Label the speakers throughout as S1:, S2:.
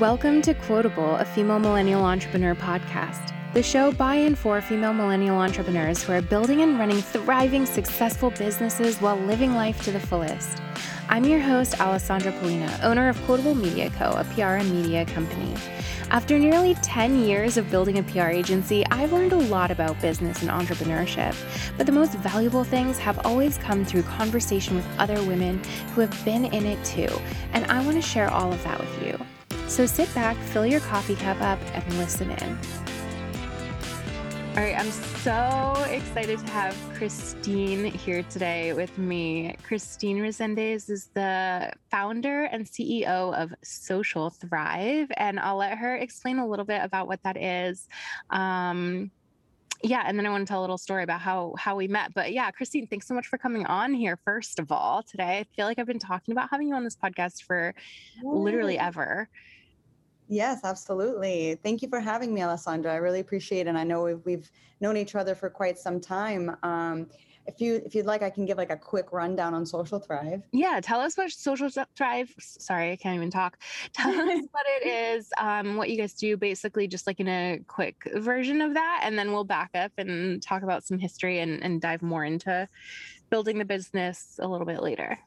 S1: Welcome to Quotable, a female millennial entrepreneur podcast. The show by and for female millennial entrepreneurs who are building and running thriving, successful businesses while living life to the fullest. I'm your host, Alessandra Polina, owner of Quotable Media Co., a PR and media company. After nearly 10 years of building a PR agency, I've learned a lot about business and entrepreneurship. But the most valuable things have always come through conversation with other women who have been in it too. And I want to share all of that with you. So sit back, fill your coffee cup up, and listen in. All right, I'm so excited to have Kristine here today with me. Kristine Resendes is the founder and CEO of Social Thrive, and I'll let her explain a little bit about what that is. Um, yeah, and then I want to tell a little story about how how we met. But yeah, Kristine, thanks so much for coming on here. First of all, today I feel like I've been talking about having you on this podcast for literally ever.
S2: Yes, absolutely. Thank you for having me, Alessandra. I really appreciate it. And I know we've, we've known each other for quite some time. Um, if you if you'd like, I can give like a quick rundown on Social Thrive.
S1: Yeah, tell us what Social Thrive. Sorry, I can't even talk. Tell us what it is, um, what you guys do, basically, just like in a quick version of that, and then we'll back up and talk about some history and, and dive more into building the business a little bit later.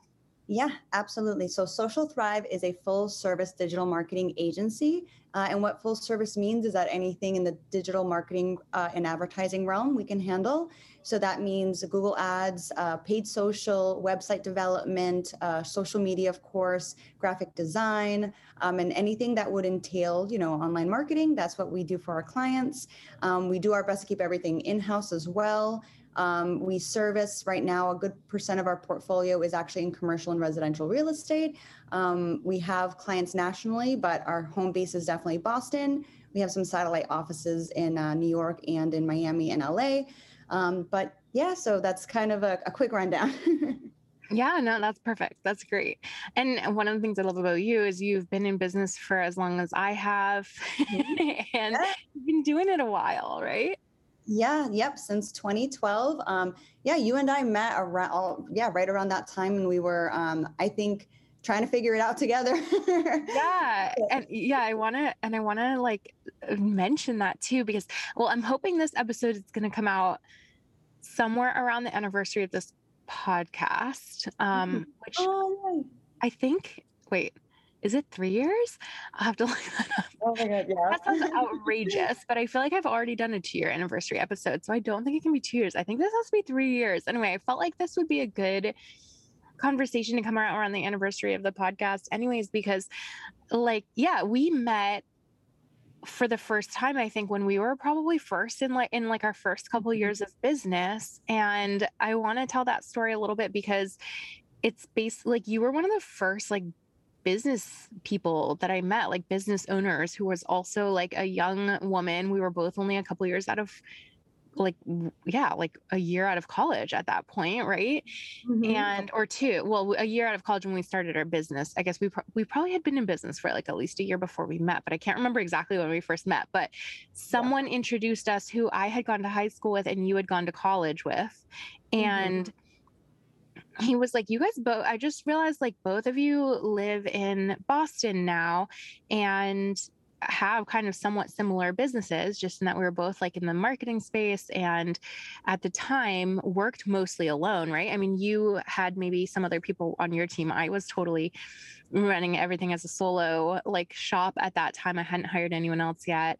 S2: Yeah, absolutely. So Social Thrive is a full service digital marketing agency. Uh, and what full service means is that anything in the digital marketing uh, and advertising realm we can handle. So that means Google Ads, uh, paid social, website development, uh, social media, of course, graphic design, um, and anything that would entail, you know, online marketing. That's what we do for our clients. Um, we do our best to keep everything in house as well. Um, we service right now a good percent of our portfolio is actually in commercial and residential real estate. Um, we have clients nationally, but our home base is definitely Boston. We have some satellite offices in uh, New York and in Miami and LA. Um, but yeah, so that's kind of a, a quick rundown.
S1: Yeah, no, that's perfect. That's great. And one of the things I love about you is you've been in business for as long as I have mm-hmm. and yeah. you've been doing it a while, right?
S2: Yeah, yep, since 2012. Um, yeah, you and I met around, yeah, right around that time, and we were, um, I think, trying to figure it out together.
S1: yeah, and yeah, I want to, and I want to like mention that too because, well, I'm hoping this episode is going to come out somewhere around the anniversary of this podcast, um, mm-hmm. which oh, I think. Wait, is it three years? I'll have to look that up. Oh my god, yeah. That sounds outrageous, but I feel like I've already done a two-year anniversary episode, so I don't think it can be two years. I think this has to be three years. Anyway, I felt like this would be a good conversation to come around around the anniversary of the podcast, anyways, because like, yeah, we met for the first time i think when we were probably first in like in like our first couple mm-hmm. years of business and i want to tell that story a little bit because it's basically like you were one of the first like business people that I met, like business owners who was also like a young woman. We were both only a couple years out of like yeah like a year out of college at that point right mm-hmm. and or two well a year out of college when we started our business i guess we pro- we probably had been in business for like at least a year before we met but i can't remember exactly when we first met but someone yeah. introduced us who i had gone to high school with and you had gone to college with and mm-hmm he was like, You guys both, I just realized like both of you live in Boston now and have kind of somewhat similar businesses, just in that we were both like in the marketing space and at the time worked mostly alone, right? I mean, you had maybe some other people on your team. I was totally running everything as a solo like shop at that time. I hadn't hired anyone else yet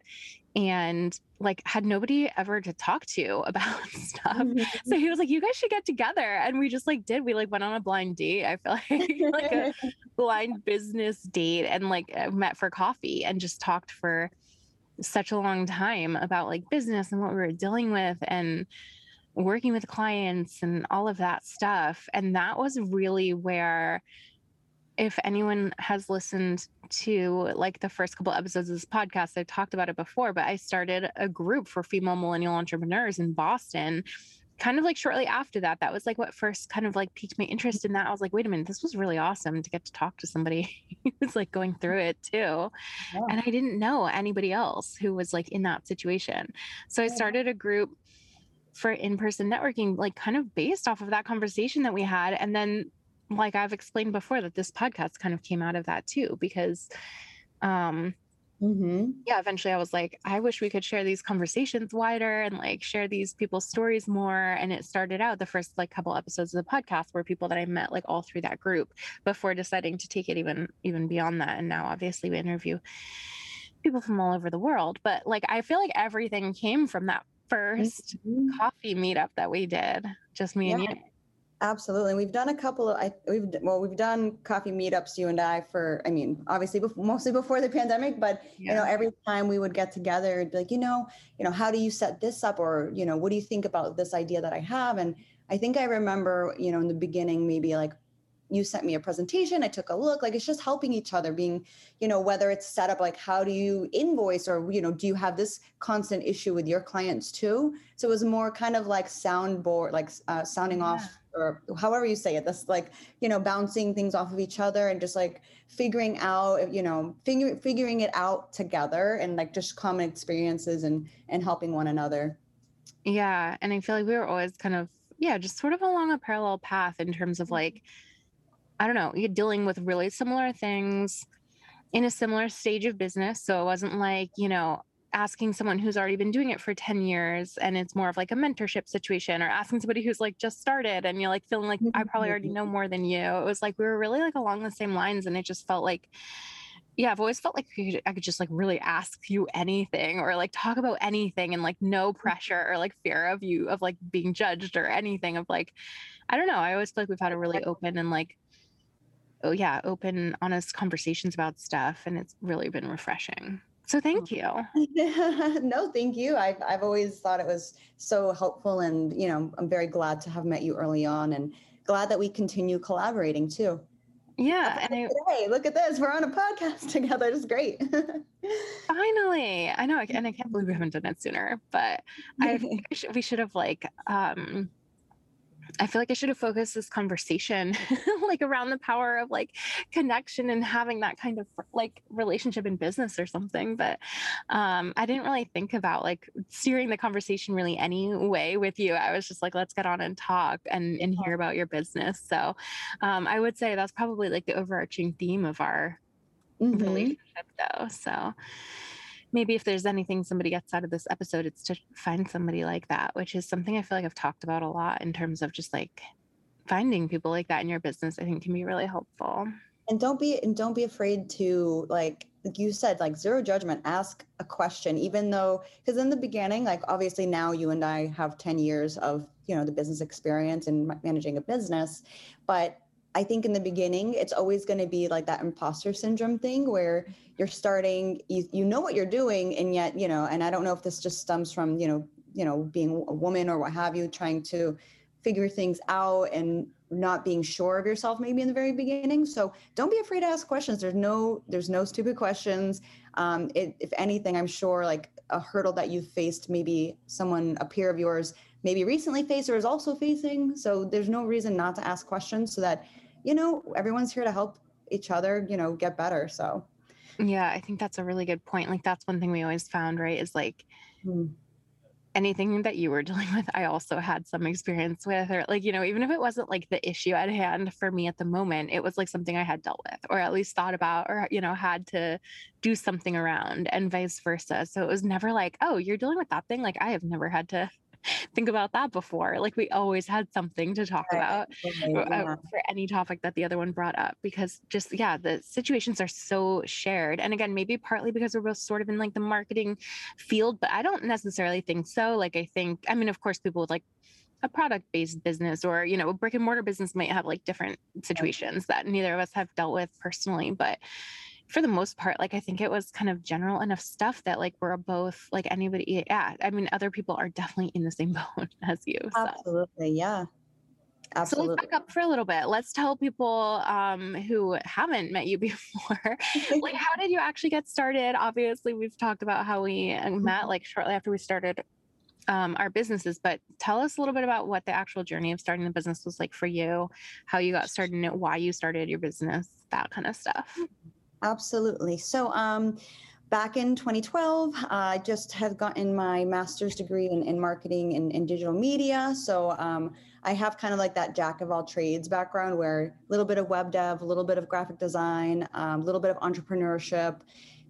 S1: and like had nobody ever to talk to about stuff. Mm-hmm. So he was like, "You guys should get together," and we just like did. We like went on a blind date. I feel like like a blind business date, and like uh, met for coffee and just talked for such a long time about like business and what we were dealing with and working with clients and all of that stuff. And that was really where if anyone has listened to like the first couple episodes of this podcast, I've talked about it before, but I started a group for female millennial entrepreneurs in Boston. Kind of like shortly after that, that was like what first kind of like piqued my interest in that. I was like, wait a minute, this was really awesome to get to talk to somebody who was like going through it too. Yeah. And I didn't know anybody else who was like in that situation. So I started a group for in-person networking like kind of based off of that conversation that we had and then like I've explained before, that this podcast kind of came out of that too, because um mm-hmm. yeah eventually i was like i wish we could share these conversations wider and like share these people's stories more and it started out the first like couple episodes of the podcast were people that i met like all through that group before deciding to take it even even beyond that and now obviously we interview people from all over the world but like i feel like everything came from that 1st mm-hmm. coffee meetup that we did just me yeah. and you
S2: Absolutely. We've done a couple of, I, we've, well, we've done coffee meetups, you and I for, I mean, obviously before, mostly before the pandemic, but yeah. you know, every time we would get together, it'd be like, you know, you know, how do you set this up? Or, you know, what do you think about this idea that I have? And I think I remember, you know, in the beginning, maybe like you sent me a presentation i took a look like it's just helping each other being you know whether it's set up like how do you invoice or you know do you have this constant issue with your clients too so it was more kind of like soundboard like uh, sounding yeah. off or however you say it that's like you know bouncing things off of each other and just like figuring out you know figure, figuring it out together and like just common experiences and and helping one another
S1: yeah and i feel like we were always kind of yeah just sort of along a parallel path in terms of like I don't know, you're dealing with really similar things in a similar stage of business. So it wasn't like, you know, asking someone who's already been doing it for 10 years and it's more of like a mentorship situation or asking somebody who's like just started and you're like feeling like I probably already know more than you. It was like we were really like along the same lines and it just felt like yeah, I've always felt like I could just like really ask you anything or like talk about anything and like no mm-hmm. pressure or like fear of you of like being judged or anything of like I don't know. I always feel like we've had a really open and like oh yeah, open, honest conversations about stuff. And it's really been refreshing. So thank you.
S2: no, thank you. I've, I've always thought it was so helpful. And, you know, I'm very glad to have met you early on and glad that we continue collaborating too.
S1: Yeah. And
S2: I, today, look at this. We're on a podcast together. It's great.
S1: finally. I know. And I can't believe we haven't done it sooner, but I we should have like, um, I feel like I should have focused this conversation like around the power of like connection and having that kind of like relationship in business or something. But um, I didn't really think about like steering the conversation really any way with you. I was just like, let's get on and talk and, and hear about your business. So um, I would say that's probably like the overarching theme of our mm-hmm. relationship though. So maybe if there's anything somebody gets out of this episode, it's to find somebody like that, which is something I feel like I've talked about a lot in terms of just like finding people like that in your business, I think can be really helpful.
S2: And don't be and don't be afraid to like like you said, like zero judgment, ask a question, even though because in the beginning, like obviously now you and I have 10 years of you know the business experience and managing a business, but I think in the beginning, it's always going to be like that imposter syndrome thing where you're starting, you, you know what you're doing, and yet, you know, and I don't know if this just stems from, you know, you know, being a woman or what have you, trying to figure things out and not being sure of yourself maybe in the very beginning. So don't be afraid to ask questions. There's no, there's no stupid questions. Um, it, if anything, I'm sure like a hurdle that you've faced, maybe someone, a peer of yours, maybe recently faced or is also facing. So there's no reason not to ask questions so that you know, everyone's here to help each other, you know, get better. So,
S1: yeah, I think that's a really good point. Like, that's one thing we always found, right? Is like, mm. anything that you were dealing with, I also had some experience with, or like, you know, even if it wasn't like the issue at hand for me at the moment, it was like something I had dealt with, or at least thought about, or, you know, had to do something around, and vice versa. So it was never like, oh, you're dealing with that thing. Like, I have never had to think about that before. Like we always had something to talk about uh, for any topic that the other one brought up because just, yeah, the situations are so shared. And again, maybe partly because we're both sort of in like the marketing field, but I don't necessarily think so. Like I think, I mean, of course, people with like a product based business or you know a brick and mortar business might have like different situations that neither of us have dealt with personally but for the most part, like I think it was kind of general enough stuff that like we're both like anybody. Yeah, I mean, other people are definitely in the same boat as you.
S2: So. Absolutely, yeah.
S1: Absolutely. So let's back up for a little bit. Let's tell people um, who haven't met you before, like how did you actually get started? Obviously, we've talked about how we uh, met mm-hmm. like shortly after we started um, our businesses, but tell us a little bit about what the actual journey of starting the business was like for you, how you got started why you started your business, that kind of stuff.
S2: Absolutely. So, um, back in 2012, uh, I just have gotten my master's degree in, in marketing and, digital media. So um, I have kind of like that jack of all trades background where a little bit of web dev, a little bit of graphic design, a um, little bit of entrepreneurship.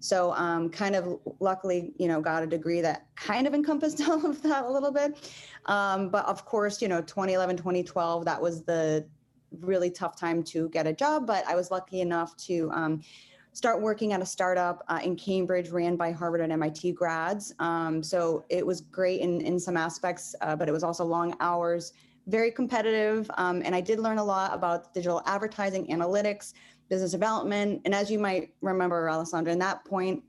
S2: So um, kind of luckily, you know, got a degree that kind of encompassed all of that a little bit. Um, but of course, you know, 2011, 2012, that was the really tough time to get a job. But I was lucky enough to um, start working at a startup uh, in Cambridge ran by Harvard and MIT grads. Um, so it was great in, in some aspects, uh, but it was also long hours, very competitive. Um, and I did learn a lot about digital advertising, analytics, business development. And as you might remember, Alessandra, in that point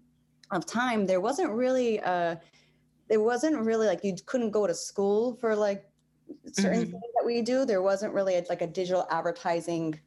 S2: of time, there wasn't really a, uh, there wasn't really like you couldn't go to school for like certain mm-hmm. things that we do. There wasn't really a, like a digital advertising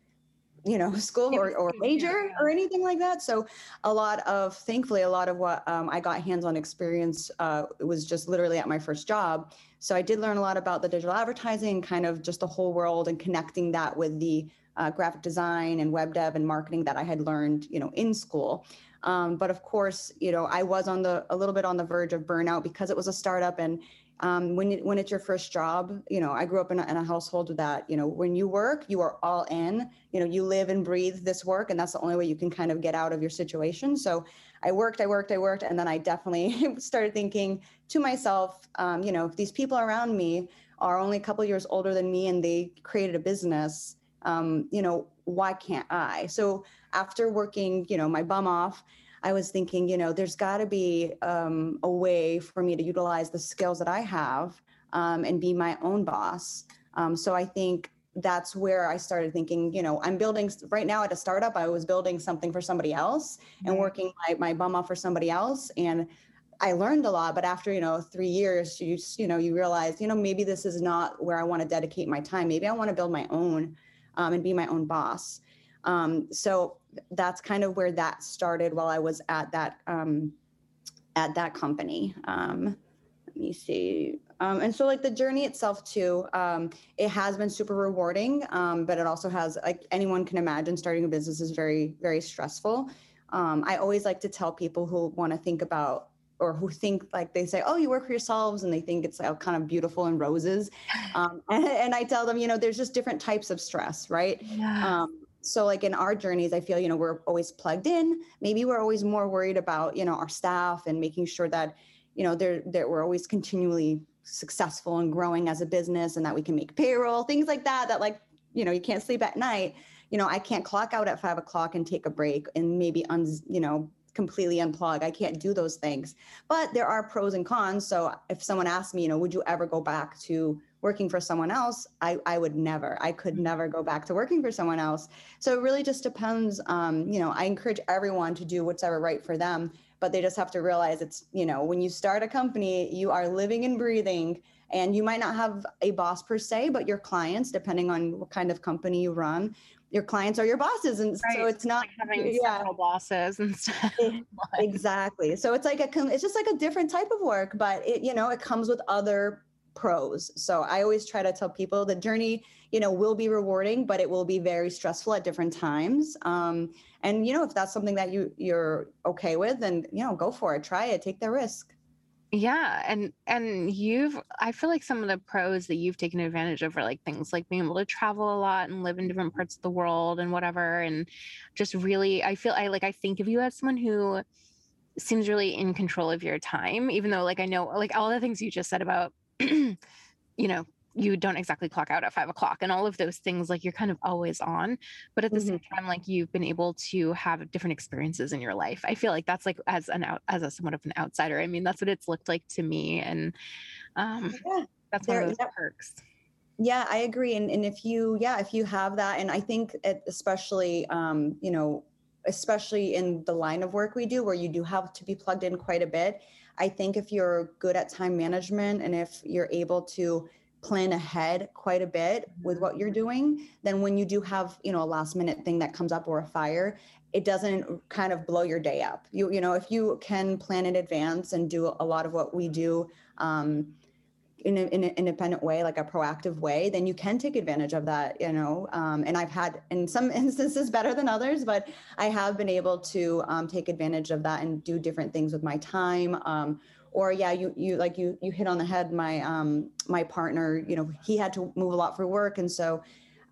S2: you know school or, or major or anything like that. So a lot of thankfully a lot of what um, i got hands-on experience uh, was just literally at my first job. So i did learn a lot about the digital advertising kind of just the whole world and connecting that with the uh, graphic design and web dev and marketing that i had learned you know in school. Um, but of course you know i was on the a little bit on the verge of burnout because it was a startup and um, when it, when it's your first job, you know, I grew up in a, in a household that, you know, when you work, you are all in. You know, you live and breathe this work, and that's the only way you can kind of get out of your situation. So, I worked, I worked, I worked, and then I definitely started thinking to myself, um, you know, if these people around me are only a couple years older than me and they created a business, um, you know, why can't I? So after working, you know, my bum off I was thinking, you know, there's got to be um, a way for me to utilize the skills that I have um, and be my own boss. Um, so I think that's where I started thinking, you know, I'm building right now at a startup, I was building something for somebody else and mm-hmm. working my, my bum off for somebody else. And I learned a lot, but after, you know, three years, you, you know, you realize, you know, maybe this is not where I want to dedicate my time. Maybe I want to build my own um, and be my own boss. Um, so that's kind of where that started while I was at that um, at that company. Um, let me see. Um, and so like the journey itself too, um, it has been super rewarding, um, but it also has like anyone can imagine starting a business is very very stressful. Um, I always like to tell people who want to think about or who think like they say, oh, you work for yourselves, and they think it's like kind of beautiful and roses. Um, and, and, I tell them, you know, there's just different types of stress, right? Yeah. Um, so like in our journeys i feel you know we're always plugged in. Maybe we're always more worried about you know our staff and making sure that you know they're that we're always continually successful and growing as a business and that we can make payroll things like that that like you know you can't sleep at night. You know i can't clock out at five o'clock and take a break and maybe un you know completely unplug. I can't do those things. But there are pros and cons. So if someone asked me you know would you ever go back to working for someone else, I, I would never, I could mm-hmm. never go back to working for someone else. So it really just depends. Um, you know, I encourage everyone to do whatever right for them, but they just have to realize it's, you know, when you start a company, you are living and breathing and you might not have a boss per se, but your clients, depending on what kind of company you run, your clients are your bosses and right. so it's not
S1: like having yeah. several bosses and stuff
S2: exactly so it's like a it's just like a different type of work but it you know it comes with other pros. So I always try to tell people the journey, you know, will be rewarding, but it will be very stressful at different times. Um, and you know, if that's something that you you're okay with, then you know, go for it, try it, take the risk.
S1: Yeah, and and you've I feel like some of the pros that you've taken advantage of are like things like being able to travel a lot and live in different parts of the world and whatever and just really I feel I like I think of you as someone who seems really in control of your time even though like I know like all the things you just said about you know, you don't exactly clock out at five o'clock and all of those things like you're kind of always on but at the mm-hmm. same time like you've been able to have different experiences in your life i feel like that's like as an out as a somewhat of an outsider i mean that's what it's looked like to me and um yeah, that's one of those yeah. perks
S2: yeah i agree and, and if you yeah if you have that and i think it, especially um you know especially in the line of work we do where you do have to be plugged in quite a bit I think if you're good at time management and if you're able to plan ahead quite a bit with what you're doing, then when you do have, you know, a last minute thing that comes up or a fire, it doesn't kind of blow your day up. You you know, if you can plan in advance and do a lot of what we do, um, in, an independent way, like a proactive way, then you can take advantage of that, you know. Um, and I've had in some instances better than others, but I have been able to um, take advantage of that and do different things with my time. Um, or yeah, you you like you you hit on the head. My um my partner, you know, he had to move a lot for work, and so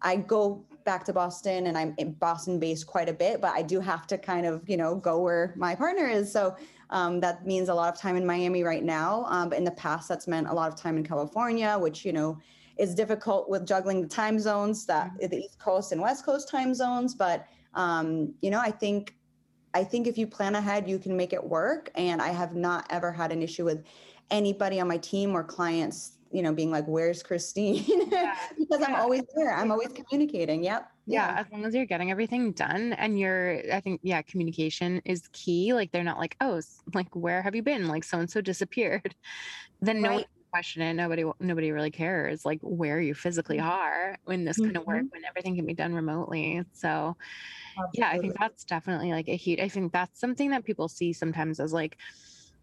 S2: I go back to Boston, and I'm Boston based quite a bit, but I do have to kind of you know go where my partner is. So um, that means a lot of time in Miami right now. Um, but in the past, that's meant a lot of time in California, which, you know, is difficult with juggling the time zones that mm-hmm. the East Coast and West Coast time zones. But, um, you know, I think, I think if you plan ahead, you can make it work. And I have not ever had an issue with anybody on my team or clients you know, being like, where's Kristine? Because yeah. I'm always there. I'm always communicating. Yep.
S1: Yeah. yeah. As long as you're getting everything done and you're, I think, yeah, communication is key. Like they're not like, oh, like, where have you been? Like so and so disappeared. Then right. no one question it. Nobody, nobody really cares like where you physically mm-hmm. are when this mm-hmm. kind of work, when everything can be done remotely. So, Absolutely. yeah, I think that's definitely like a huge, I think that's something that people see sometimes as like,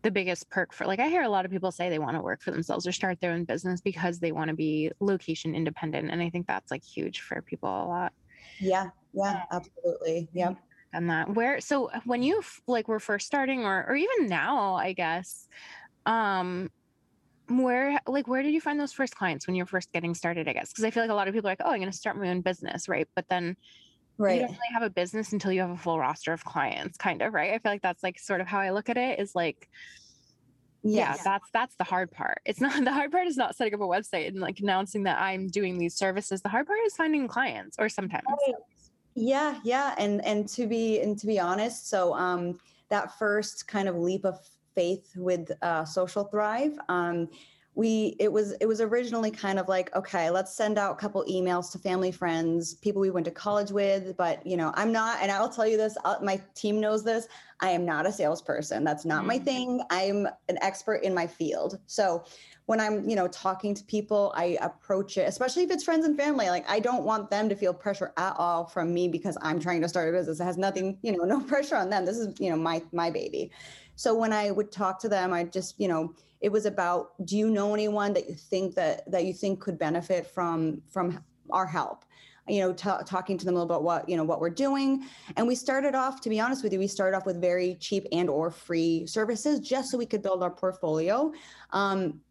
S1: the biggest perk for like I hear a lot of people say they want to work for themselves or start their own business because they want to be location independent and I think that's like huge for people a lot.
S2: Yeah, yeah, absolutely. Yeah.
S1: And that where so when you like were first starting or or even now, I guess, um where like where did you find those first clients when you're first getting started, I guess? Because I feel like a lot of people are like, oh, I'm gonna start my own business, right? But then right. you don't really have a business until you have a full roster of clients, kind of, right? I feel like that's like sort of how I look at it is like, yes. yeah, that's that's the hard part. It's not the hard part is not setting up a website and like announcing that I'm doing these services. The hard part is finding clients or sometimes. Right.
S2: Yeah, yeah. And and to be and to be honest, so um that first kind of leap of faith with uh, social thrive um we it was it was originally kind of like okay let's send out a couple emails to family friends people we went to college with but you know i'm not and i'll tell you this I'll, my team knows this i am not a salesperson. That's not my mm. thing. I'm an expert in my field. So when i'm you know talking to people i approach it especially if it's friends and family like i don't want them to feel pressure at all from me because i'm trying to start a business. It has nothing you know no pressure on them. This is you know my my baby. So when i would talk to them i just you know it was about do you know anyone that you think that that you think could benefit from from our help? You know t- talking to them a little about what you know what we're doing. And we started off to be honest with you we started off with very cheap and or free services just so we could build our portfolio. Um,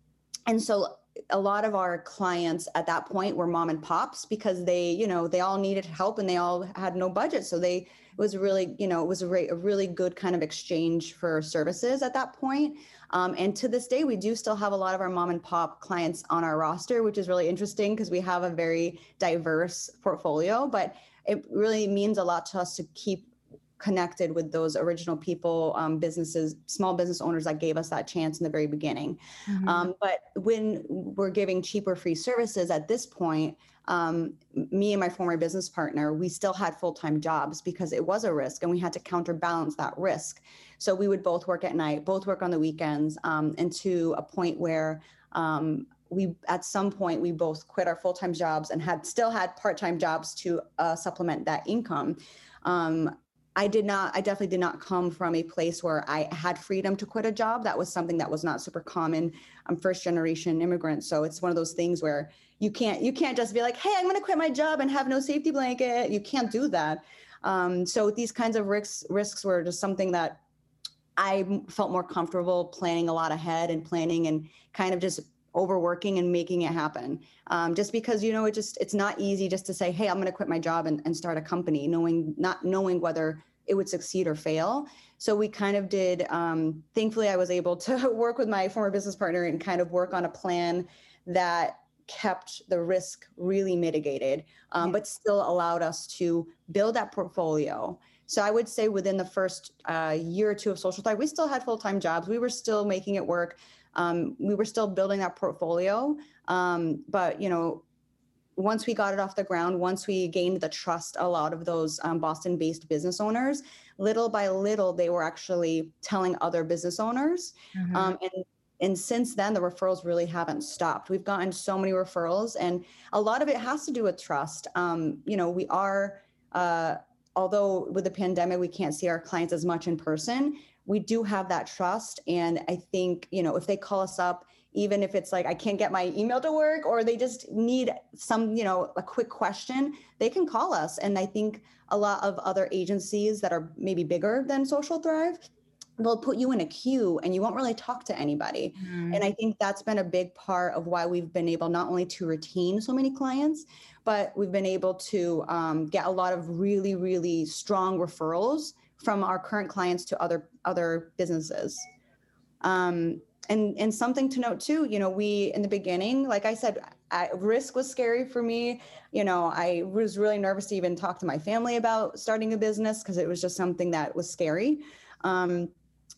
S2: and so a lot of our clients at that point were mom and pops because they you know they all needed help and they all had no budget so they it was really you know it was a, re- a really good kind of exchange for services at that point um, and to this day, we do still have a lot of our mom and pop clients on our roster, which is really interesting because we have a very diverse portfolio. But it really means a lot to us to keep connected with those original people, um, businesses, small business owners that gave us that chance in the very beginning. Mm-hmm. Um, but when we're giving cheaper free services at this point, um, me and my former business partner, we still had full time jobs because it was a risk and we had to counterbalance that risk. So we would both work at night, both work on the weekends, um, and to a point where um, we at some point we both quit our full-time jobs and had still had part-time jobs to uh, supplement that income um, I did not, I definitely did not come from a place where I had freedom to quit a job. That was something that was not super common. I'm first generation immigrant. So it's one of those things where you can't, you can't just be like, hey, I'm going to quit my job and have no safety blanket. You can't do that. Um, so these kinds of risks, risks were just something that I felt more comfortable planning a lot ahead and planning and kind of just overworking and making it happen um, just because you know it just it's not easy just to say hey i'm going to quit my job and, and start a company knowing not knowing whether it would succeed or fail so we kind of did um, thankfully i was able to work with my former business partner and kind of work on a plan that kept the risk really mitigated um, but still allowed us to build that portfolio so I would say within the first uh, year or two of Social Thrive, we still had full time jobs. We were still making it work. Um, we were still building that portfolio. Um, but you know, once we got it off the ground, once we gained the trust, a lot of those um, Boston-based business owners, little by little, they were actually telling other business owners, mm-hmm. Um, and and since then the referrals really haven't stopped. We've gotten so many referrals and a lot of it has to do with trust. Um, you know we are uh, although with the pandemic we can't see our clients as much in person we do have that trust. And i think you know if they call us up even if it's like I can't get my email to work or they just need some, you know, a quick question, they can call us. And I think a lot of other agencies that are maybe bigger than Social Thrive will put you in a queue and you won't really talk to anybody. Mm. And I think that's been a big part of why we've been able not only to retain so many clients, but we've been able to um, get a lot of really, really strong referrals from our current clients to other other businesses. Um, and and something to note too, you know, we in the beginning, like I said, I, risk was scary for me. You know, I was really nervous to even talk to my family about starting a business because it was just something that was scary. Um,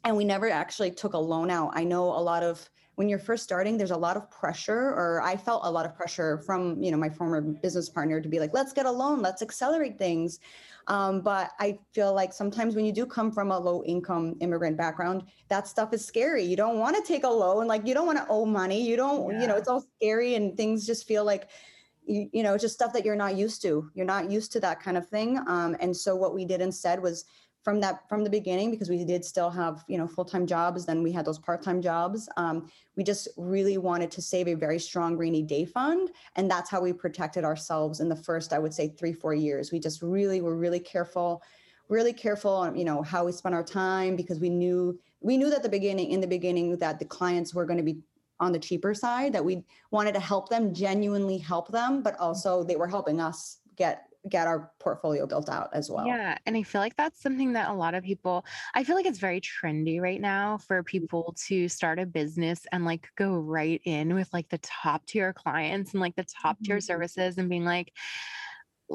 S2: and we never actually took a loan out. I know a lot of when you're first starting, there's a lot of pressure, or I felt a lot of pressure from you know my former business partner to be like, let's get a loan, let's accelerate things. Um, but I feel like sometimes when you do come from a low income immigrant background, that stuff is scary. You don't want to take a loan, like you don't want to owe money. You don't, yeah. you know, it's all scary and things just feel like you, you know, just stuff that you're not used to. You're not used to that kind of thing. Um, and so what we did instead was from that from the beginning because we did still have you know full-time jobs then we had those part-time jobs um, we just really wanted to save a very strong rainy day fund and that's how we protected ourselves in the first i would say three four years. We just really were really careful really careful on you know how we spent our time because we knew we knew that the beginning in the beginning that the clients were going to be on the cheaper side that we wanted to help them genuinely help them but also they were helping us get get our portfolio built out as well.
S1: Yeah. And I feel like that's something that a lot of people, I feel like it's very trendy right now for people to start a business and like go right in with like the top tier clients and like the top tier mm-hmm. services and being like,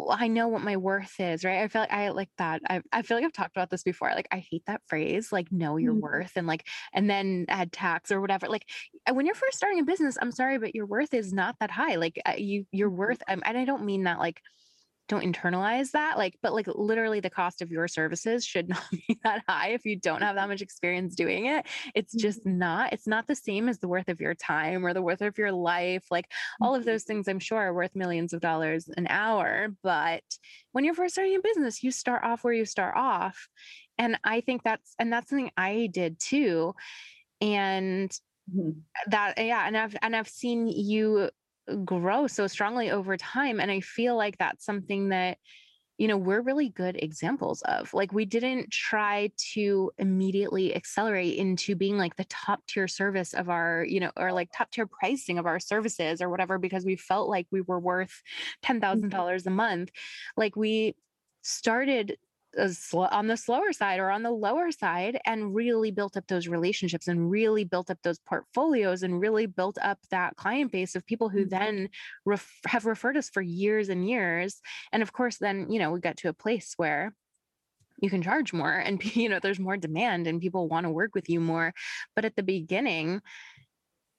S1: I know what my worth is, right? I feel like I like that. I, I feel like I've talked about this before. Like I hate that phrase, like know your mm-hmm. worth and like and then add tax or whatever. Like when you're first starting a business, I'm sorry, but your worth is not that high. Like you, your mm-hmm. worth, um, and I don't mean that like don't internalize that like but like literally the cost of your services should not be that high if you don't have that much experience doing it it's just mm-hmm. not it's not the same as the worth of your time or the worth of your life like all of those mm-hmm. things i'm sure are worth millions of dollars an hour but when you're first starting a business you start off where you start off and i think that's and that's something i did too and mm-hmm. that yeah and i've and i've seen you grow so strongly over time and i feel like that's something that you know we're really good examples of like we didn't try to immediately accelerate into being like the top tier service of our you know or like top tier pricing of our services or whatever because we felt like we were worth $10,000 mm-hmm. a month like we started on the slower side or on the lower side and really built up those relationships and really built up those portfolios and really built up that client base of people who mm-hmm. then ref- have referred us for years and years and of course then you know we got to a place where you can charge more and you know there's more demand and people want to work with you more but at the beginning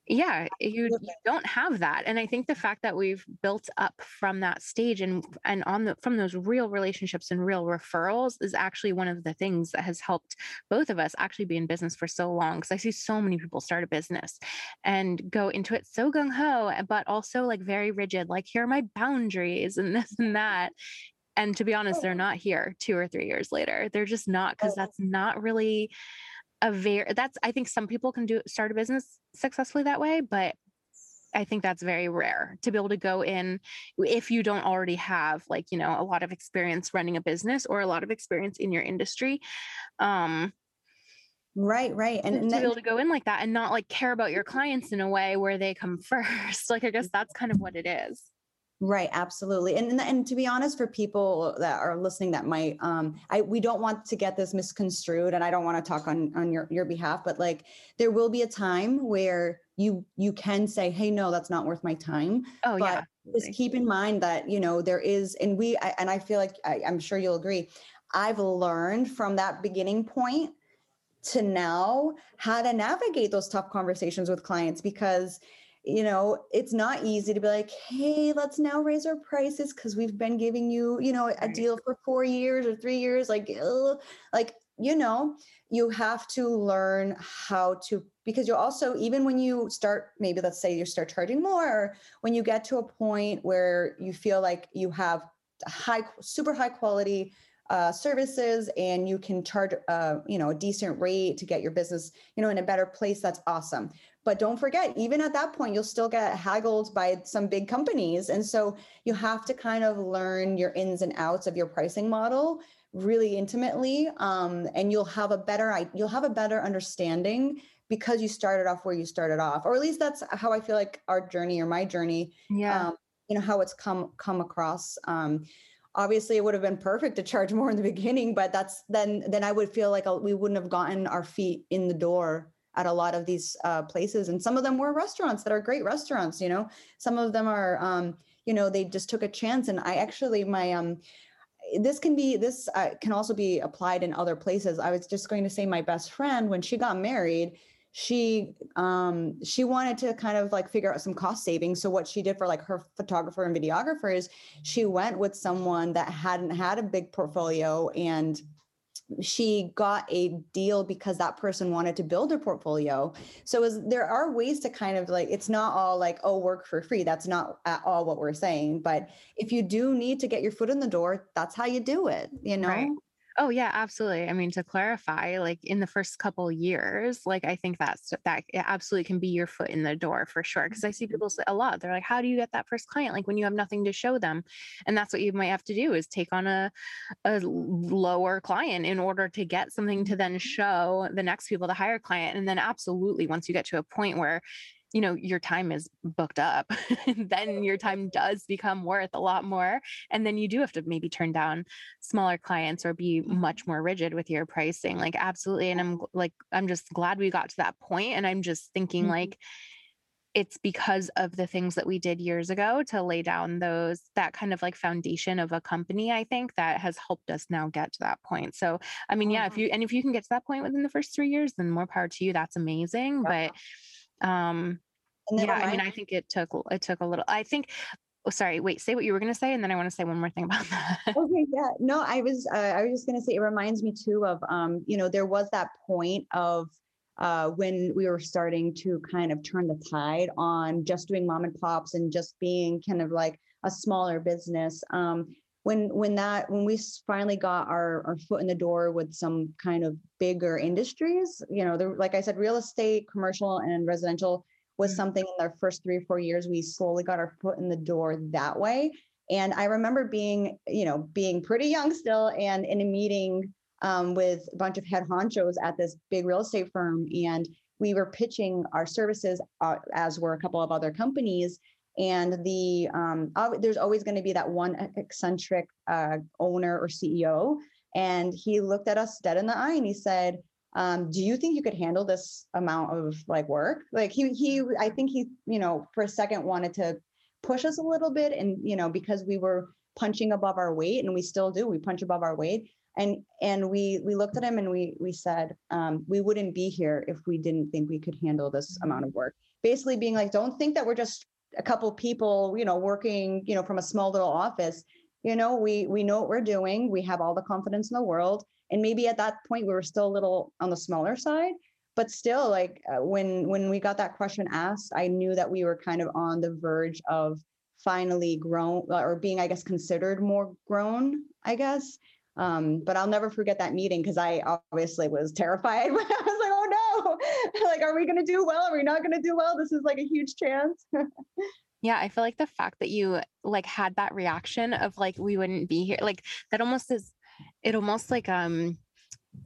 S1: yeah you, you don't have that and i think the fact that we've built up from that stage and and on the from those real relationships and real referrals is actually one of the things that has helped both of us actually be in business for so long because i see so many people start a business and go into it so gung-ho eh, but also like very rigid like here are my boundaries and this and that and to be honest they're not here two or three years later they're just not because that's not really a very that's i think some people can do start a business successfully that way but i think that's very rare to be able to go in if you don't already have like you know a lot of experience running a business or a lot of experience in your industry um
S2: right right
S1: and, and to be able to go in like that and not like care about your clients in a way where they come first like i guess that's kind of what it is
S2: Right, absolutely. And, and and to be honest, for people that are listening that might um I we don't want to get this misconstrued and I don't want to talk on on your your behalf, but like there will be a time where you you can say, hey, no, that's not worth my time.
S1: Oh
S2: but
S1: yeah.
S2: Just keep in mind that, you know, there is, and we I, and I feel like I, I'm sure you'll agree. I've learned from that beginning point to now how to navigate those tough conversations with clients because you know it's not easy to be like hey let's now raise our prices because we've been giving you you know a deal for four years or three years like ugh. like you know you have to learn how to because you also even when you start maybe let's say you start charging more or when you get to a point where you feel like you have high super high quality uh, services and you can charge uh, you know a decent rate to get your business you know in a better place that's awesome. But don't forget even at that point you'll still get haggled by some big companies. And so you have to kind of learn your ins and outs of your pricing model really intimately um, and you'll have a better you'll have a better understanding because you started off where you started off or at least that's how i feel like our journey or my journey
S1: yeah.
S2: um, you know how it's come come across um, obviously it would have been perfect to charge more in the beginning but that's then then i would feel like we wouldn't have gotten our feet in the door at a lot of these uh, places. And some of them were restaurants that are great restaurants you know? Some of them are um, you know they just took a chance. And i actually my um this can be this uh, can also be applied in other places. I was just going to say my best friend when she got married she um she wanted to kind of like figure out some cost savings. So what she did for like her photographer and videographer is she went with someone that hadn't had a big portfolio and she got a deal because that person wanted to build a portfolio. So as there are ways to kind of like it's not all like oh work for free. That's not at all what we're saying. But if you do need to get your foot in the door that's how you do it you know?
S1: right. Oh yeah, absolutely. I mean, to clarify, like in the first couple years, like I think that's that absolutely can be your foot in the door for sure. Because I see mm-hmm. people say a lot. They're like, "How do you get that first client?" Like when you have nothing to show them, and that's what you might have to do is take on a a lower client in order to get something to then mm-hmm. show the next people, the higher client, and then absolutely once you get to a point where you know your time is booked up then your time does become worth a lot more and then you do have to maybe turn down smaller clients or be mm-hmm. much more rigid with your pricing like absolutely and i'm like i'm just glad we got to that point and i'm just thinking mm-hmm. like it's because of the things that we did years ago to lay down those that kind of like foundation of a company i think that has helped us now get to that point so i mean yeah if mm-hmm. you and if you can get to that point within the first three years then more power to you that's amazing but um yeah i mean i think it took it took a little i think oh sorry wait say what you were going to say and then i want to say one more thing about that.
S2: Okay yeah no i was uh, i was just going to say it reminds me too of um you know there was that point of uh, when we were starting to kind of turn the tide on just doing mom and pops and just being kind of like a smaller business um, when when that when we finally got our, our foot in the door with some kind of bigger industries you know there, like i said real estate commercial and residential was mm-hmm. something in our first three or four years we slowly got our foot in the door that way and i remember being you know being pretty young still and in a meeting um, with a bunch of head honchos at this big real estate firm and we were pitching our services uh, as were a couple of other companies and the um, there's always going to be that one eccentric uh, owner or ceo and he looked at us dead in the eye and he said um, do you think you could handle this amount of like work? Like he he i think he you know for a second wanted to push us a little bit and you know because we were punching above our weight and we still do we punch above our weight. And and we we looked at him and we we said um, we wouldn't be here if we didn't think we could handle this amount of work. Basically being like don't think that we're just a couple people you know working you know from a small little office. You know we we know what we're doing. We have all the confidence in the world and maybe at that point we were still a little on the smaller side but still like uh, when when we got that question asked i knew that we were kind of on the verge of finally grown or being i guess considered more grown i guess. Um, but i'll never forget that meeting because i obviously was terrified. I was like oh no. Like are we going to do well? Are we not going to do well? This is like a huge chance.
S1: Yeah i feel like the fact that you like had that reaction of like we wouldn't be here like that almost is it almost like um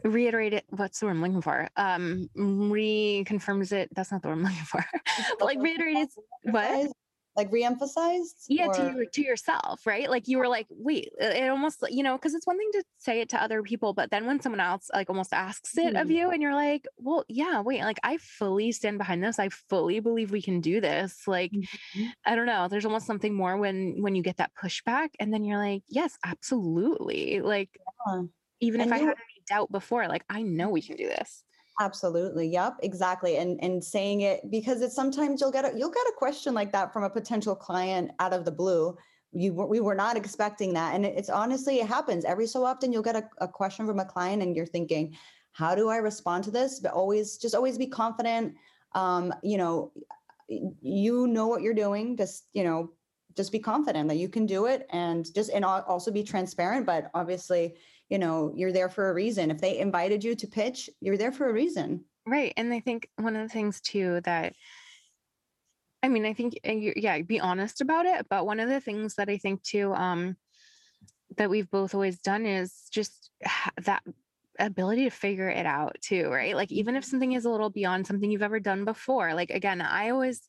S1: reiterated what's the word I'm looking for? Um reconfirms it. That's not the word I'm looking for. but like reiterated what?
S2: Like re-emphasized
S1: yeah or? to you, to yourself right like you were like wait it almost you know because it's one thing to say it to other people but then when someone else like almost asks it mm-hmm. of you and you're like well yeah wait like i fully stand behind this i fully believe we can do this like mm-hmm. i don't know there's almost something more when when you get that pushback and then you're like yes absolutely like yeah. even and if i had any doubt before like i know we can do this
S2: Absolutely. Yep. Exactly. And and saying it because it's sometimes you'll get a you'll get a question like that from a potential client out of the blue. You we were not expecting that, and it's honestly it happens every so often. You'll get a, a question from a client, and you're thinking, how do I respond to this? But always just always be confident. Um, you know, you know what you're doing. Just you know, just be confident that you can do it, and just and also be transparent. But obviously, you know, you're there for a reason. If they invited you to pitch, you're there for a reason.
S1: Right. And I think one of the things too that I mean, I think yeah, be honest about it, but one of the things that I think too um that we've both always done is just that ability to figure it out too, right? Like even if something is a little beyond something you've ever done before. Like again, I always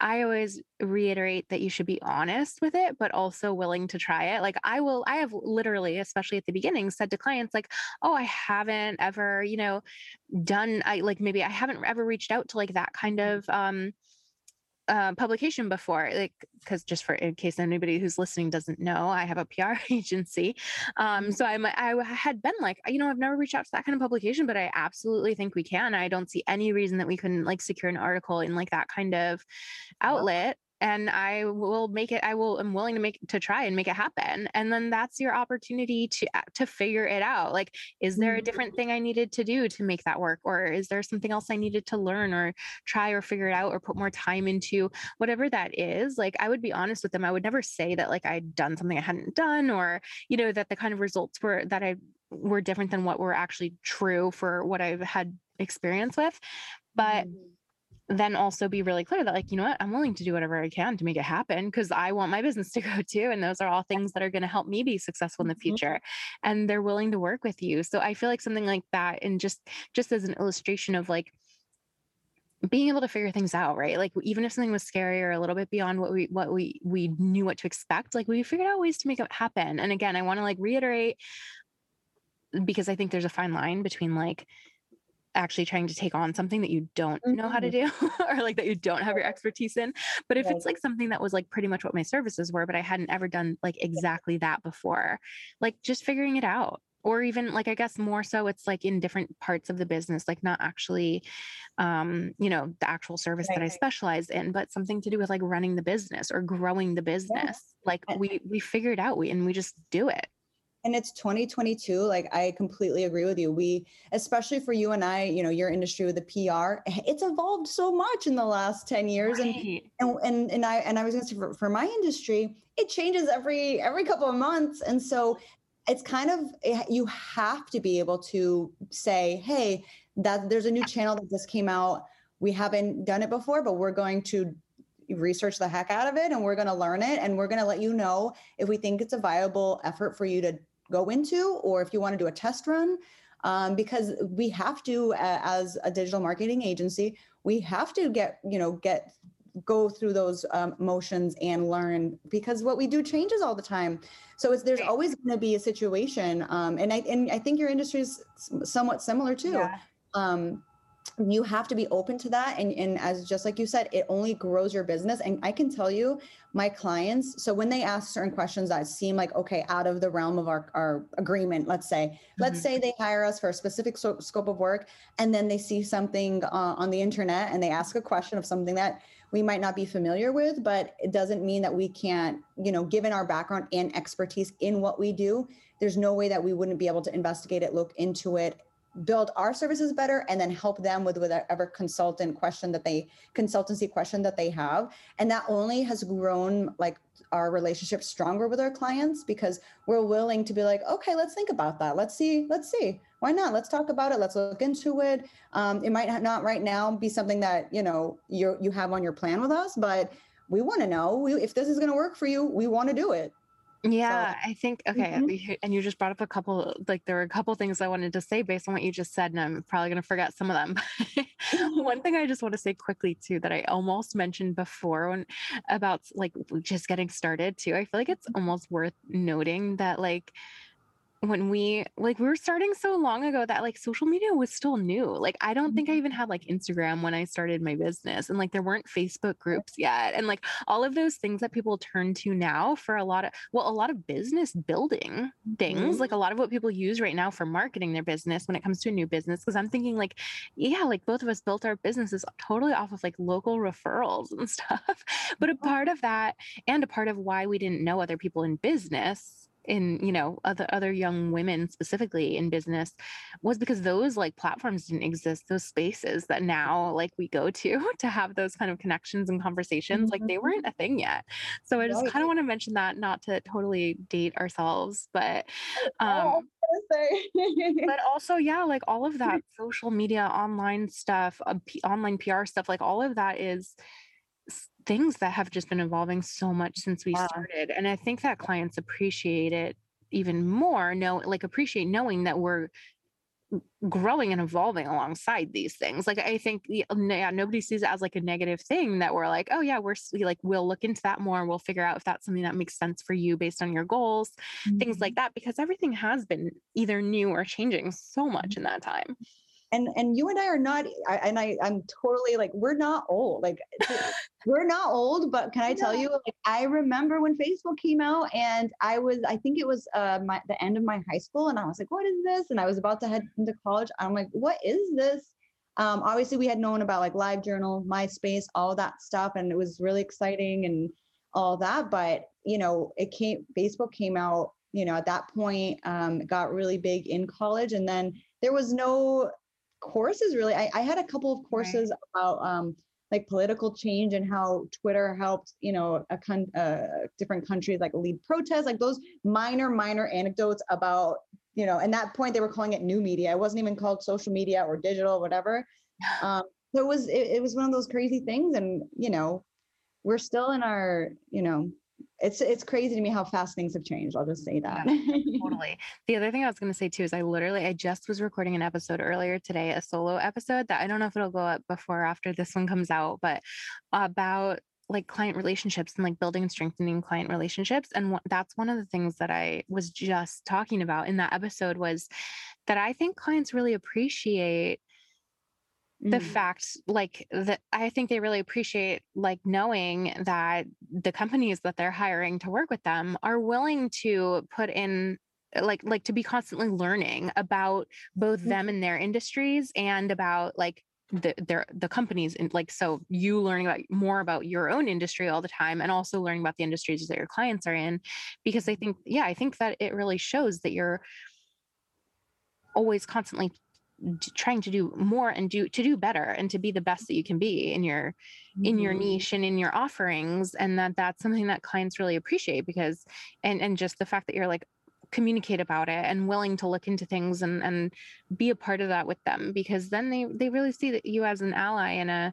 S1: I always reiterate that you should be honest with it, but also willing to try it. Like I will, I have literally, especially at the beginning, said to clients, like, oh, I haven't ever, you know, done, I like maybe I haven't ever reached out to like that kind of um uh, publication before, like because just for in case anybody who's listening doesn't know, I have a PR agency. Um, so I'm I had been like, you know, I've never reached out to that kind of publication, but I absolutely think we can. I don't see any reason that we couldn't like secure an article in like that kind of outlet and I will make it I will I'm willing to make to try and make it happen. And then that's your opportunity to uh, to figure it out. Like is there a different mm-hmm. thing I needed to do to make that work? Or is there something else I needed to learn or try or figure it out or put more time into? Whatever that is like I would be honest with them. I would never say that like I'd done something I hadn't done or you know that the kind of results were that I were different than what were actually true for what I've had experience with. But mm-hmm then also be really clear that like you know what? I'm willing to do whatever i can to make it happen because i want my business to go too and those are all things that are going to help me be successful in the mm-hmm. future and they're willing to work with you. So i feel like something like that and just just as an illustration of like being able to figure things out right? Like even if something was scary or a little bit beyond what we what we we knew what to expect like we figured out ways to make it happen and again i want to like reiterate because i think there's a fine line between like actually trying to take on something that you don't mm-hmm. know how to mm-hmm. do or like that you don't have your expertise in but if right. it's like something that was like pretty much what my services were but i hadn't ever done like exactly that before like just figuring it out or even like i guess more so it's like in different parts of the business like not actually um you know the actual service right. that i specialize in but something to do with like running the business or growing the business yeah. like we we figure it out we and we just do it
S2: and it's 2022 like i completely agree with you. We especially for you and i you know your industry with the pr it's evolved so much in the last 10 years. Right. and, and and i and i was going to say for, for my industry it changes every every couple of months. And so it's kind of eh, you have to be able to say hey that there's a new channel that just came out. We haven't done it before but we're going to research the heck out of it and we're going to learn it and we're going to let you know if we think it's a viable effort for you to go into or if you want to do a test run um, because we have to uh, as a digital marketing agency we have to get you know get go through those um, motions and learn because what we do changes all the time. So it's there's always going to be a situation um, and i and i think your industry is somewhat similar too. Yeah. um, you have to be open to that and, and as just like you said it only grows your business and i can tell you my clients so when they ask certain questions that seem like okay out of the realm of our, our agreement let's say mm-hmm. let's say they hire us for a specific so, scope of work and then they see something uh, on the internet and they ask a question of something that we might not be familiar with but it doesn't mean that we can't you know given our background and expertise in what we do there's no way that we wouldn't be able to investigate it look into it build our services better and then help them with whatever consultant question that they consultancy question that they have. And that only has grown like our relationship stronger with our clients because we're willing to be like okay let's think about that. Let's see let's see. Why not? Let's talk about it. Let's look into it. Um, it might not right now be something that you know you you have on your plan with us but we want to know. We, if this is going to work for you we want to do it
S1: yeah, so, I think okay, mm-hmm. and you just brought up a couple like there were a couple things I wanted to say based on what you just said and I'm probably going to forget some of them. One thing I just want to say quickly too that I almost mentioned before when about like just getting started too. I feel like it's mm-hmm. almost worth noting that like when we like we were starting so long ago that like social media was still new. Like I don't think I even mm-hmm. had like Instagram when I started my business and like there weren't Facebook groups yet and like all of those things that people turn to now for a lot of well a lot of business building things mm-hmm. like a lot of what people use right now for marketing their business when it comes to a new business because I'm thinking like yeah like both of us built our businesses totally off of like local referrals and stuff. but a part of that and a part of why we didn't know other people in business in you know other other young women specifically in business was because those like platforms didn't exist those spaces that now like we go to to have those kind of connections and conversations mm-hmm. like they weren't mm-hmm. a thing yet so i just kind of want to mention that not to totally date ourselves but
S2: um
S1: but also, yeah, like all of that social media, online stuff, uh, P- online PR stuff, like all of that is things that have just been evolving so much since we yeah. started. And I think that clients appreciate it even more know like appreciate knowing that we're growing and evolving alongside these things. Like I think yeah, nobody sees it as like a negative thing that we're like, oh yeah, we're like we'll look into that more. We'll figure out if that's something that makes sense for you based on your goals, mm-hmm. things like that. Because everything has been either new or changing so much in that time
S2: and and you and I are not I, and I I'm totally like we're not old like we're not old but can I tell you like I remember when Facebook came out and I was I think it was uh my the end of my high school and I was like what is this? and I was about to head into college I'm like what is this? Um obviously we had known about like LiveJournal MySpace all that stuff and it was really exciting and all that but you know it came Facebook came out you know at that point um got really big in college and then there was no courses really I, I had a couple of courses right. about um, like political change and how Twitter helped, you know, a con- uh, different countries like lead protests, like those minor, minor anecdotes about, you know, and that point they were calling it new media. It wasn't even called social media or digital, or whatever. Um, so it was, it, it was one of those crazy things. And, you know, we're still in our, you know, it's it's crazy to me how fast things have changed. I'll just say that.
S1: Yeah, totally. The other thing I was going to say too is I literally I just was recording an episode earlier today, a solo episode that I don't know if it'll go up before or after this one comes out, but about like client relationships and like building and strengthening client relationships and that's one of the things that I was just talking about in that episode was that I think clients really appreciate the mm. fact like that i think they really appreciate like knowing that the companies that they're hiring to work with them are willing to put in like like to be constantly learning about both mm. them and their industries and about like the their the companies and like so you learning about more about your own industry all the time and also learning about the industries that your clients are in because i think yeah i think that it really shows that you're always constantly trying to do more and do to do better and to be the best that you can be in your mm-hmm. in your mm-hmm. niche and in your offerings and that that's something that clients really appreciate because and and just the fact that you're like communicate about it and willing to look into things and and be a part of that with them because then they they really see that you as an ally and a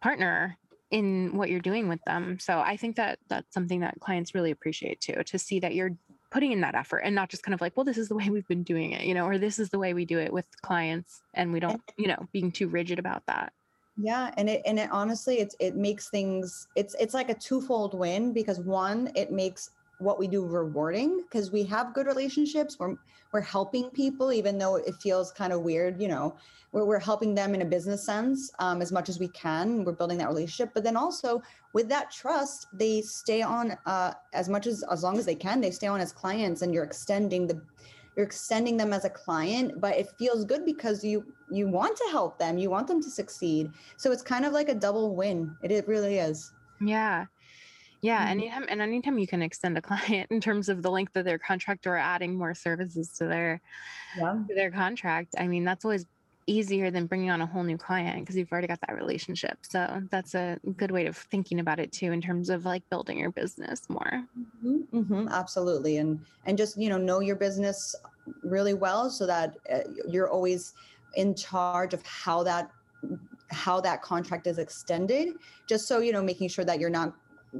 S1: partner in what you're doing with them so i think that that's something that clients really appreciate too to see that you're putting in that effort and not just kind of like, well, this is the way we've been doing it, you know, or this is the way we do it with clients and we don't, you know, being too rigid about that.
S2: Yeah, and it and it honestly it's it makes things it's it's like a twofold win because one, it makes what we do rewarding because we have good relationships. We're we're helping people, even though it feels kind of weird, you know, we're, we're helping them in a business sense um, as much as we can. We're building that relationship, but then also with that trust, they stay on uh, as much as as long as they can. They stay on as clients, and you're extending the you're extending them as a client but it feels good because you you want to help them you want them to succeed so it's kind of like a double win it, it really is
S1: yeah yeah, mm-hmm. anytime and anytime you can extend a client in terms of the length of their contract or adding more services to their yeah. to their contract, I mean that's always easier than bringing on a whole new client because you've already got that relationship. So that's a good way of thinking about it too, in terms of like building your business more.
S2: Mm-hmm, mm-hmm, absolutely, and and just you know know your business really well so that uh, you're always in charge of how that how that contract is extended just so you know making sure that you're not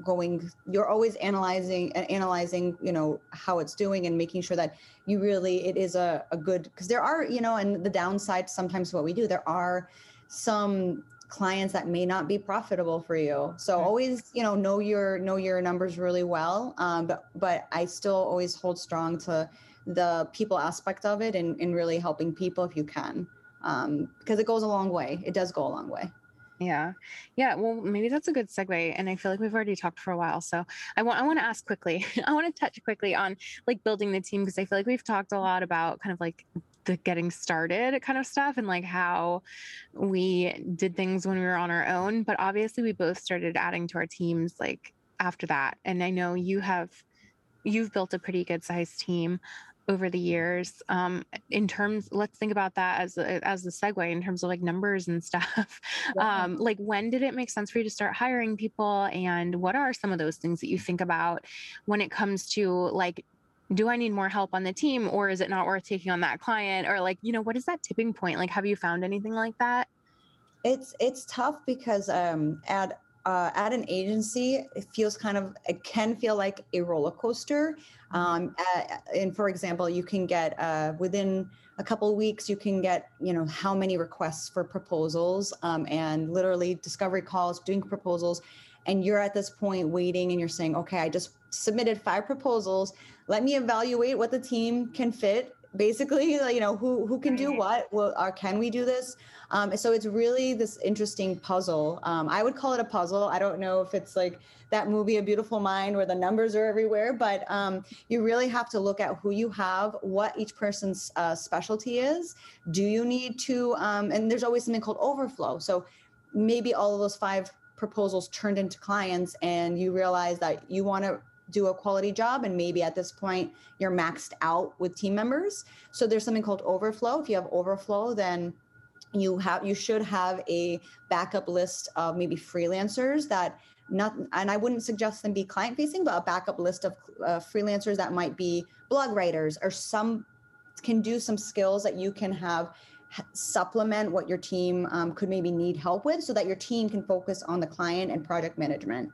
S2: going you're always analyzing and analyzing you know how it's doing and making sure that you really it is a, a good because there are you know and the downside sometimes what we do there are some clients that may not be profitable for you. So always you know know your know your numbers really well um, but but i still always hold strong to the people aspect of it and, and really helping people if you can um, because it goes a long way. It does go a long way
S1: yeah. Yeah. Well, maybe that's a good segue. And I feel like we've already talked for a while. So I want I want to ask quickly. I want to touch quickly on like building the team because I feel like we've talked a lot about kind of like the getting started kind of stuff and like how we did things when we were on our own. But obviously we both started adding to our teams like after that. And I know you have you've built a pretty good sized team over the years um, in terms let's think about that as a, as the segue in terms of like numbers and stuff yeah. um, like when did it make sense for you to start hiring people and what are some of those things that you think about when it comes to like do I need more help on the team or is it not worth taking on that client? Or like, you know, what is that tipping point? Like, have you found anything like that?
S2: It's it's tough because um, at uh, at an agency, it feels kind of it can feel like a roller coaster. Mm-hmm. Um, and for example, you can get uh, within a couple weeks, you can get you know how many requests for proposals um, and literally discovery calls, doing proposals, and you're at this point waiting and you're saying, okay, I just submitted five proposals. Let me evaluate what the team can fit. Basically, you know, who who can do what? Well, or can we do this? Um, so it's really this interesting puzzle. Um, I would call it a puzzle. I don't know if it's like that movie, A Beautiful Mind, where the numbers are everywhere, but um, you really have to look at who you have, what each person's uh, specialty is. Do you need to? Um, and there's always something called overflow. So maybe all of those five proposals turned into clients and you realize that you want to do a quality job and maybe at this point you're maxed out with team members. So there's something called overflow. If you have overflow then you have you should have a backup list of maybe freelancers that not and i wouldn't suggest them be client facing but a backup list of uh, freelancers that might be blog writers or some can do some skills that you can have supplement what your team um, could maybe need help with so that your team can focus on the client and project management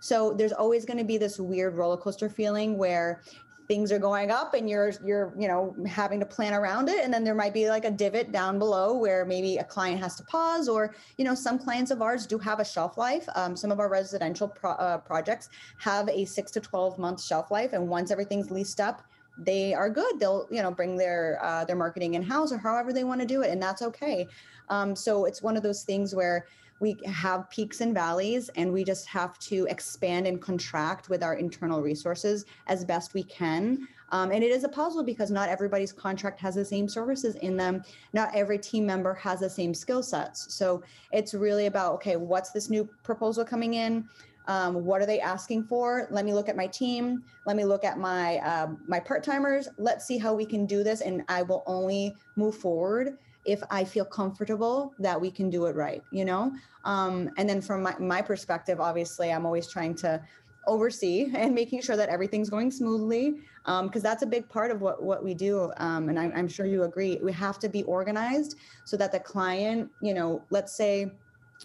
S2: so there's always going to be this weird roller coaster feeling where things are going up and you're you're you know having to plan around it. And then there might be like a divot down below where maybe a client has to pause or you know some clients of ours do have a shelf life. Um, some of our residential pro- uh, projects have a six to 12 month shelf life. And once everything's leased up they are good. They'll you know bring their uh, their marketing in house or however they want to do it and that's okay. Um, so it's one of those things where we have peaks and valleys and we just have to expand and contract with our internal resources as best we can um, and it is a puzzle because not everybody's contract has the same services in them not every team member has the same skill sets so it's really about okay what's this new proposal coming in um, what are they asking for? Let me look at my team. Let me look at my uh, my part timers. Let's see how we can do this, and I will only move forward if I feel comfortable that we can do it right. You know, um, and then from my, my perspective, obviously, I'm always trying to oversee and making sure that everything's going smoothly because um, that's a big part of what what we do um, and I, I'm sure you agree we have to be organized so that the client you know let's say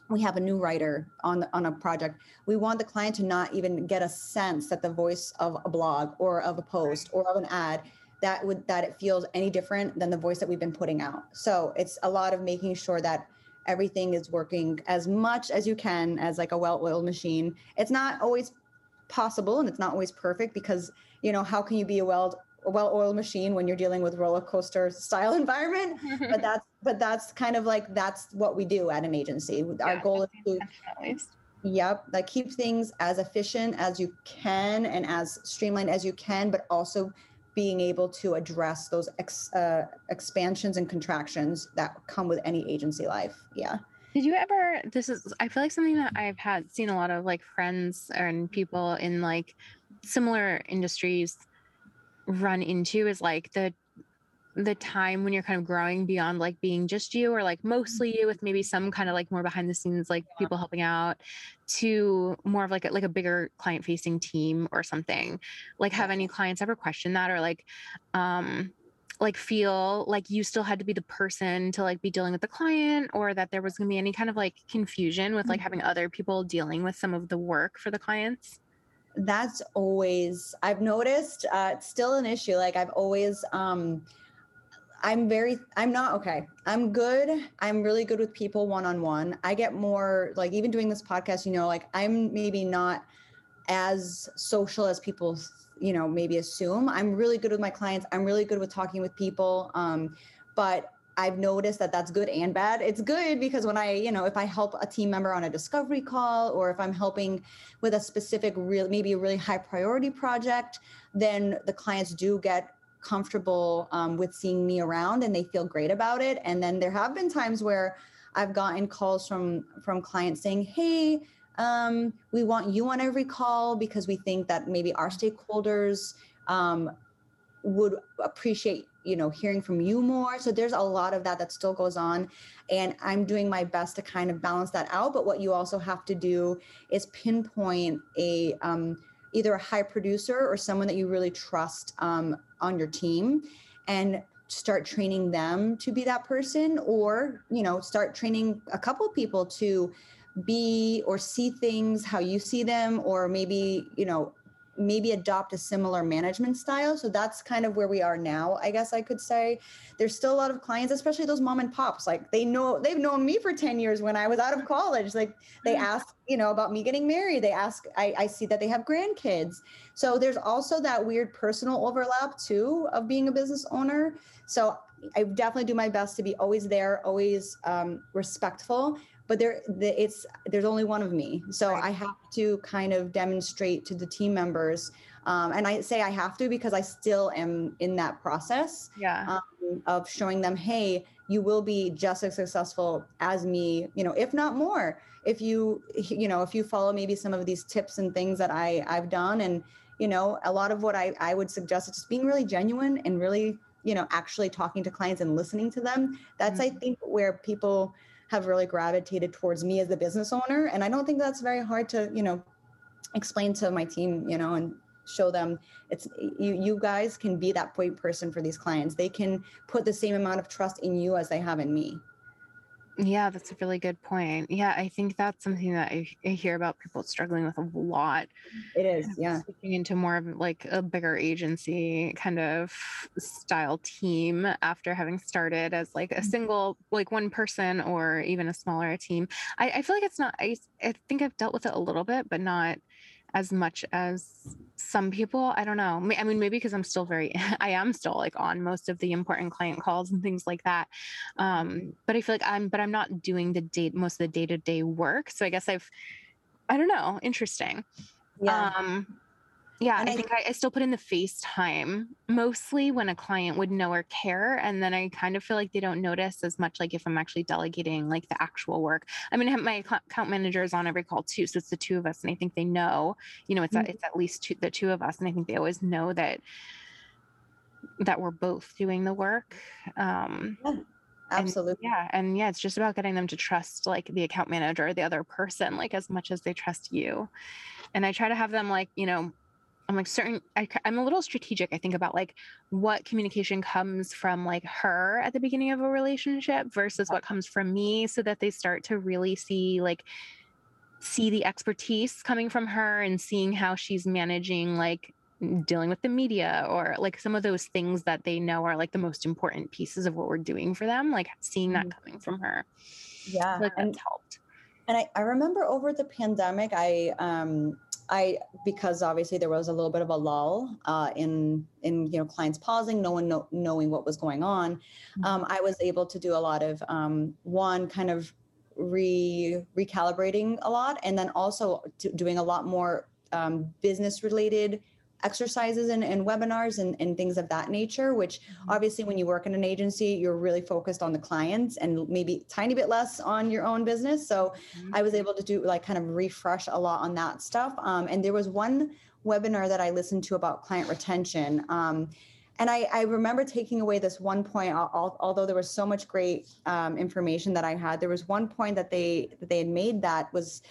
S2: we have a new writer on the, on a project we want the client to not even get a sense that the voice of a blog or of a post or of an ad that would that it feels any different than the voice that we've been putting out. So it's a lot of making sure that everything is working as much as you can as like a well-oiled machine. It's not always possible and it's not always perfect because you know how can you be a well a well-oiled machine when you're dealing with roller coaster style environment? But that's but that's kind of like that's what we do at an agency. Yeah, our goal is to yep like keep things as efficient as you can and as streamlined as you can but also being able to address those ex, uh, expansions and contractions that come with any agency life. Yeah.
S1: Did you ever this is i feel like something that i've had seen a lot of like friends and people in like similar industries run into is like the the time when you're kind of growing beyond like being just you or like mostly you with maybe some kind of like more behind the scenes like people helping out to more of like a, like a bigger client facing team or something. Like have any clients ever question that or like um like feel like you still had to be the person to like be dealing with the client or that there was going to be any kind of like confusion with like having other people dealing with some of the work for the clients?
S2: That's always i've noticed uh, it's still an issue like i've always um i'm very i'm not okay. I'm good. I'm really good with people one-on-one. I get more like even doing this podcast you know like i'm maybe not as social as people you know maybe assume. I'm really good with my clients. I'm really good with talking with people. Um but I've noticed that that's good and bad. It's good because when I, you know, if I help a team member on a discovery call or if I'm helping with a specific real maybe a really high priority project, then the clients do get comfortable um, with seeing me around and they feel great about it. And then there have been times where I've gotten calls from from clients saying, "Hey, um, we want you on every call because we think that maybe our stakeholders um, would appreciate you know hearing from you more. So there's a lot of that that still goes on. And i'm doing my best to kind of balance that out. But what you also have to do is pinpoint a um, either a high producer or someone that you really trust um, on your team and start training them to be that person or you know start training a couple people to be or see things how you see them or maybe you know maybe adopt a similar management style. So that's kind of where we are now, I guess I could say. There's still a lot of clients, especially those mom and pops. Like they know they've known me for 10 years when I was out of college. Like they mm-hmm. ask, you know, about me getting married. They ask, I, I see that they have grandkids. So there's also that weird personal overlap too of being a business owner. So I definitely do my best to be always there, always um, respectful, but there the, it's there's only one of me so right. i have to kind of demonstrate to the team members um, and i say i have to because i still am in that process
S1: yeah.
S2: um, of showing them hey you will be just as successful as me you know if not more if you you know if you follow maybe some of these tips and things that i i've done and you know a lot of what i i would suggest is just being really genuine and really you know actually talking to clients and listening to them that's mm-hmm. i think where people have really gravitated towards me as the business owner. And I don't think that's very hard to, you know, explain to my team, you know, and show them it's you you guys can be that point person for these clients. They can put the same amount of trust in you as they have in me.
S1: Yeah, that's a really good point. Yeah, I think that's something that I, I hear about people struggling with a lot.
S2: It is, yeah.
S1: Switching into more of like a bigger agency kind of style team after having started as like a mm-hmm. single, like one person or even a smaller team. I, I feel like it's not, I, I think I've dealt with it a little bit, but not as much as some people. I don't know. I mean, maybe because I'm still very, I am still like on most of the important client calls and things like that. Um, but I feel like I'm, but I'm not doing the date, most of the day to day work. So I guess I've, I don't know, interesting. Yeah. Um, yeah, and I, I think I, I, still put in the FaceTime mostly when a client would know or care. And then I kind of feel like they don't notice as much like if I'm actually delegating like the actual work. I mean, my account manager is on every call too. So it's the two of us. And I think they know, you know, it's, mm-hmm. a, it's at least two, the two of us. And I think they always know that, that we're both doing the work. Um,
S2: yeah. Absolutely.
S1: And yeah. And yeah, it's just about getting them to trust like the account manager or the other person, like as much as they trust you. And I try to have them like, you know, I'm like certain I, am a little strategic. I think about like what communication comes from like her at the beginning of a relationship versus what comes from me so that they start to really see like see the expertise coming from her and seeing how she's managing like dealing with the media or like some of those things that they know are like the most important pieces of what we're doing for them like seeing that mm-hmm. coming from her
S2: yeah
S1: like
S2: and, helped and I, I remember over the pandemic i um I because obviously there was a little bit of a lull uh, in in you know clients pausing, no one know, knowing what was going on. Mm-hmm. Um, I was able to do a lot of um, one kind of re recalibrating a lot, and then also doing a lot more um, business related exercises and, and webinars and, and things of that nature which mm-hmm. obviously when you work in an agency you're really focused on the clients and maybe tiny bit less on your own business so mm-hmm. i was able to do like kind of refresh a lot on that stuff um, and there was one webinar that i listened to about client retention um, and I, I, remember taking away this one point although there was so much great um, information that i had there was one point that they that they had made that was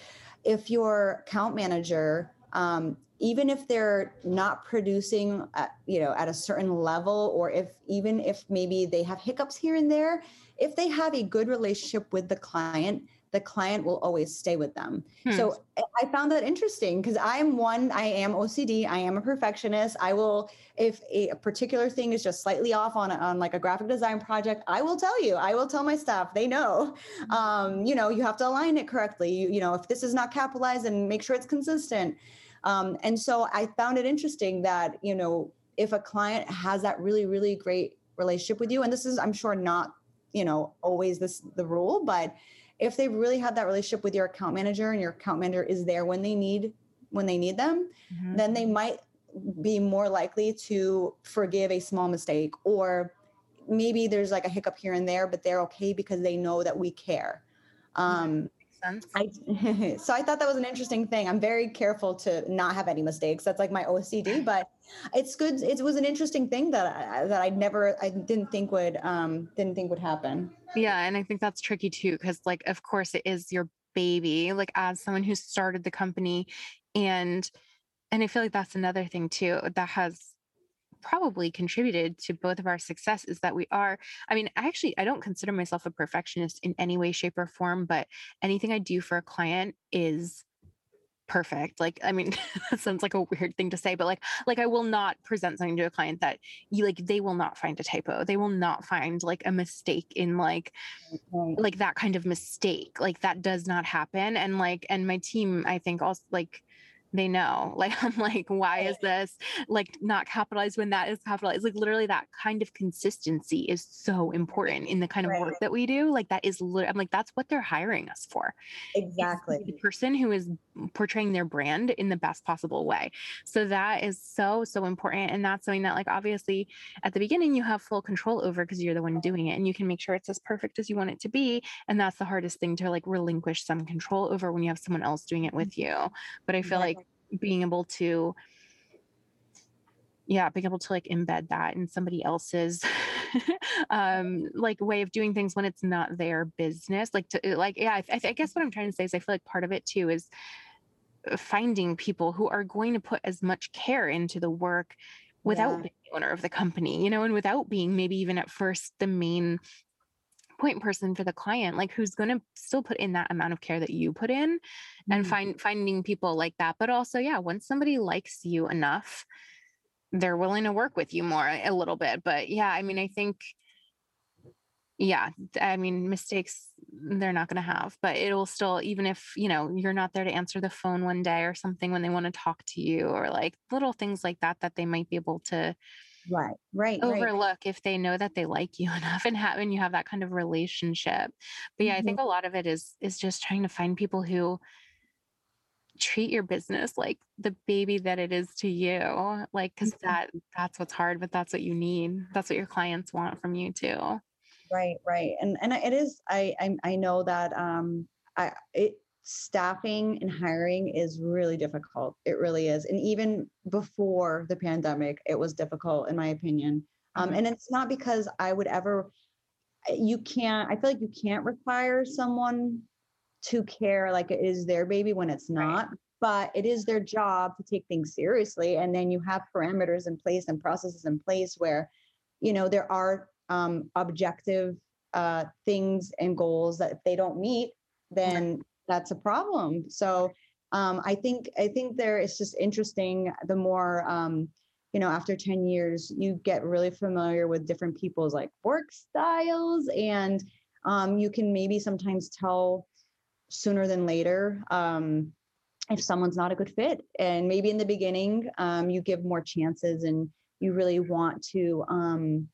S2: if your account manager um, even if they're not producing at, you know at a certain level or if even if maybe they have hiccups here and there if they have a good relationship with the client the client will always stay with them. Hmm. so i found that interesting because i'm one i am ocd i am a perfectionist. I will if a, a particular thing is just slightly off on, on like a graphic design project i will tell you i will tell my staff they know. Hmm. um, you know you have to align it correctly. You, you know if this is not capitalized and make sure it's consistent um, and so I found it interesting that, you know, if a client has that really, really great relationship with you, and this is, I'm sure, not, you know, always this the rule, but if they really have that relationship with your account manager and your account manager is there when they need when they need them, mm-hmm. then they might be more likely to forgive a small mistake or maybe there's like a hiccup here and there, but they're okay because they know that we care. Um,
S1: sense.
S2: I, so I thought that was an interesting thing. I'm very careful to not have any mistakes. That's like my OCD, but it's good. It was an interesting thing that I, that I never, I didn't think would, um, didn't think would happen.
S1: Yeah. And I think that's tricky too. Cause like, of course it is your baby, like as someone who started the company and and I feel like that's another thing too that has probably contributed to both of our success is that we are i mean I actually i don't consider myself a perfectionist in any way shape or form but anything i do for a client is perfect. Like i mean that sounds like a weird thing to say but like like i will not present something to a client that you like they will not find a typo. They will not find like a mistake in like
S2: Right.
S1: like that kind of mistake. Like that does not happen. And like and my team i think also like they know like i'm like why is this like not capitalized when that is capitalized like literally that kind of consistency is so important in the kind of
S2: Right.
S1: work that we do like that is i'm like that's what they're hiring us for is to be
S2: Exactly.
S1: the person who is portraying their brand in the best possible way. So that is so, so important. And that's something that, like, obviously at the beginning, you have full control over because you're the one doing it and you can make sure it's as perfect as you want it to be. And that's the hardest thing to like relinquish some control over when you have someone else doing it with mm-hmm. you. But I feel like being able to, yeah, being able to like embed that in somebody else's um like way of doing things when it's not their business like to like yeah I, I guess what i'm trying to say is i feel like part of it too is uh, finding people who are going to put as much care into the work without
S2: Yeah.
S1: being the owner of the company you know and without being maybe even at first the main point person for the client like who's going to still put in that amount of care that you put in and
S2: Mhm.
S1: find finding people like that but also yeah once somebody likes you enough they're willing to work with you more a little bit but yeah i mean i think yeah i mean mistakes they're not going to have but it'll still even if you know you're not there to answer the phone one day or something when they want to talk to you or like little things like that that they might be able to
S2: Right. Right. Right.
S1: overlook if they know that they like you enough and have and you have that kind of relationship but yeah i
S2: Mhm.
S1: think a lot of it is is just trying to find people who treat your business like the baby that it is to you like because
S2: Mhm.
S1: that that's what's hard but that's what you need that's what your clients want from you too
S2: Right, right. And and it is I I, I know that um I it staffing and hiring is really difficult. It really is. And even before the pandemic, it was difficult in my opinion. Um
S1: Mhm.
S2: and it's not because I would ever you can't I feel like you can't require someone to care like it is their baby when it's
S1: Right.
S2: not. But it is their job to take things seriously. And then you have parameters in place and processes in place where you know there are um, objective uh, things and goals that if they don't meet then that's a problem. So um, i think i think there it's just interesting the more um, you know after 10 years you get really familiar with different people's like work styles and um, you can maybe sometimes tell sooner than later um, if someone's not a good fit. And maybe in the beginning um, you give more chances and you really want to um,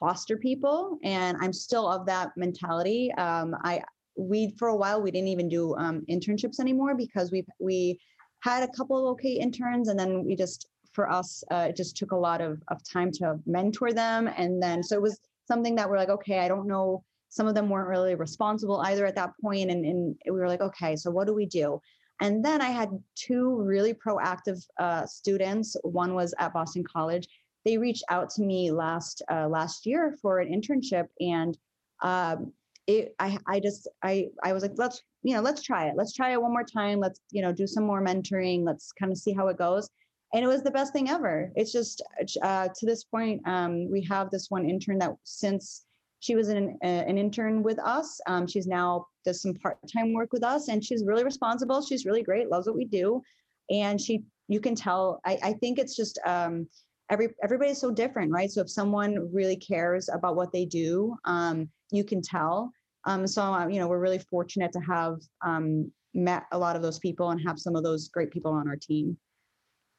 S2: foster people. And i'm still of that mentality. Um, i we for a while we didn't even do um, internships anymore because we we had a couple of okay interns and then we just for us uh, it just took a lot of, of time to mentor them. And then so it was something that we're like okay i don't know. Some of them weren't really responsible either at that point and, and we were like okay so what do we do? And then i had two really proactive uh, students. One was at boston college. They reached out to me last uh, last year for an internship and um, it, I, I just I, I was like let's you know let's try it. Let's try it one more time. Let's you know do some more mentoring. Let's kind of see how it goes. And it was the best thing ever. It's just uh, to this point um, we have this one intern that since she was an, uh, an intern with us um, she's now does some part-time work with us and she's really responsible. She's really great loves what we do. And she you can tell i, I think it's just um, every everybody's so different right? So if someone really cares about what they do um, you can tell. Um, so uh, you know we're really fortunate to have um, met a lot of those people and have some of those great people on our team.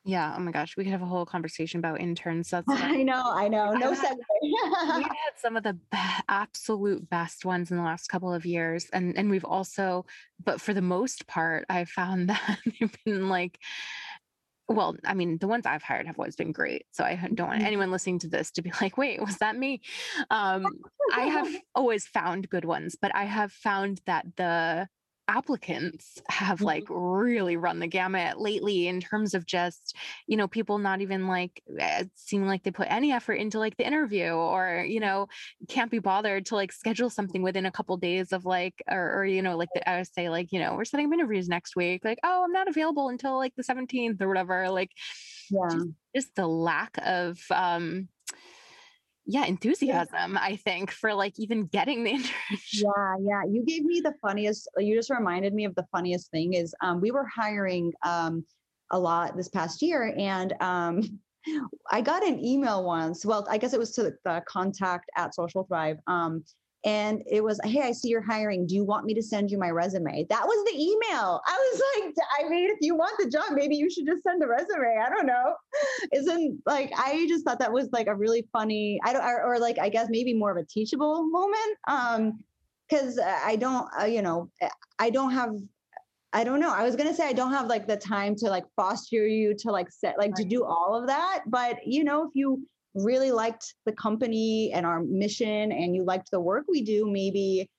S1: Yeah oh my gosh we could have a whole conversation about interns that's
S2: i know i know no
S1: I've we've had some of the be- absolute best ones in the last couple of years and and we've also but for the most part i've found that they've been like well i mean the ones i've hired have always been great so i don't want
S2: Mhm.
S1: anyone listening to this to be like wait was that me um i have always found good ones but i have found that the applicants have
S2: Mm-hmm.
S1: like really run the gamut lately in terms of just you know people not even like eh, seeming like they put any effort into like the interview or you know can't be bothered to like schedule something within a couple days of like or, or you know like the, I would say like you know we're setting up interviews next week like oh I'm not available until like the 17th or whatever like
S2: Yeah.
S1: just, just the lack of um yeah enthusiasm I think for like even getting the internship
S2: Yeah, yeah. You gave me the funniest. You just reminded me of the funniest thing is um, we were hiring um, a lot this past year, and um, I got an email once. Well, I guess it was to the contact at Social Thrive. And it was, hey, I see you're hiring. Do you want me to send you my resume? That was the email. I was like, I mean, if you want the job, maybe you should just send a resume. I don't know. Isn't like I just thought that was like a really funny. I don't, or, or like I guess maybe more of a teachable moment. Um, because I don't, uh, you know, I don't have. I don't know. I was gonna say I don't have like the time to like foster you to like set like to do all of that. But you know, if you really liked the company and our mission and you liked the work we do, maybe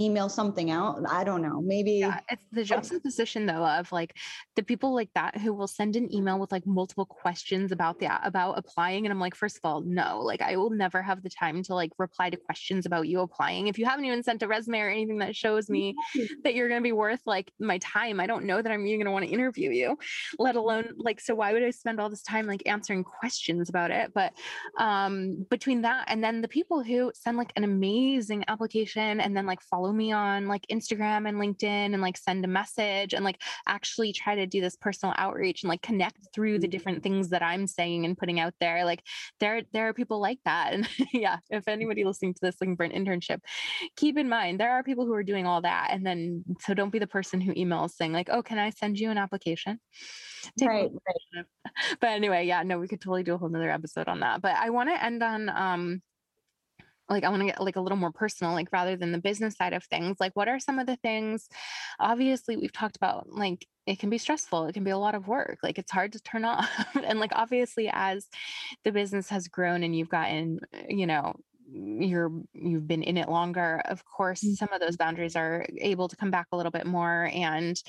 S2: email something out. I don't know. Maybe
S1: Yeah, it's the juxtaposition though of like the people like that who will send an email with like multiple questions about the about applying and I'm like first of all no like I will never have the time to like reply to questions about you applying if you haven't even sent a resume or anything that shows me that you're going to be worth like my time I don't know that I'm even going to want to interview you let alone like so why would I spend all this time like answering questions about it but um between that and then the people who send like an amazing application and then like follow me on like Instagram and LinkedIn and like send a message and like actually try to do this personal outreach and like connect through the different things that I'm saying and putting out there like there there are people like that. And yeah if anybody listening to this looking for an internship keep in mind there are people who are doing all that and then so don't be the person who emails saying like oh can I send you an application? Take
S2: right, right.
S1: but anyway, yeah, no, we could totally do a whole nother episode on that. But I want to end on um like I want to get like a little more personal, like rather than the business side of things. Like what are some of the things obviously we've talked about like it can be stressful, it can be a lot of work, like it's hard to turn off. and like obviously as the business has grown and you've gotten, you know, you're you've been in it longer of course
S2: Mm.
S1: some of those boundaries are able to come back a little bit more and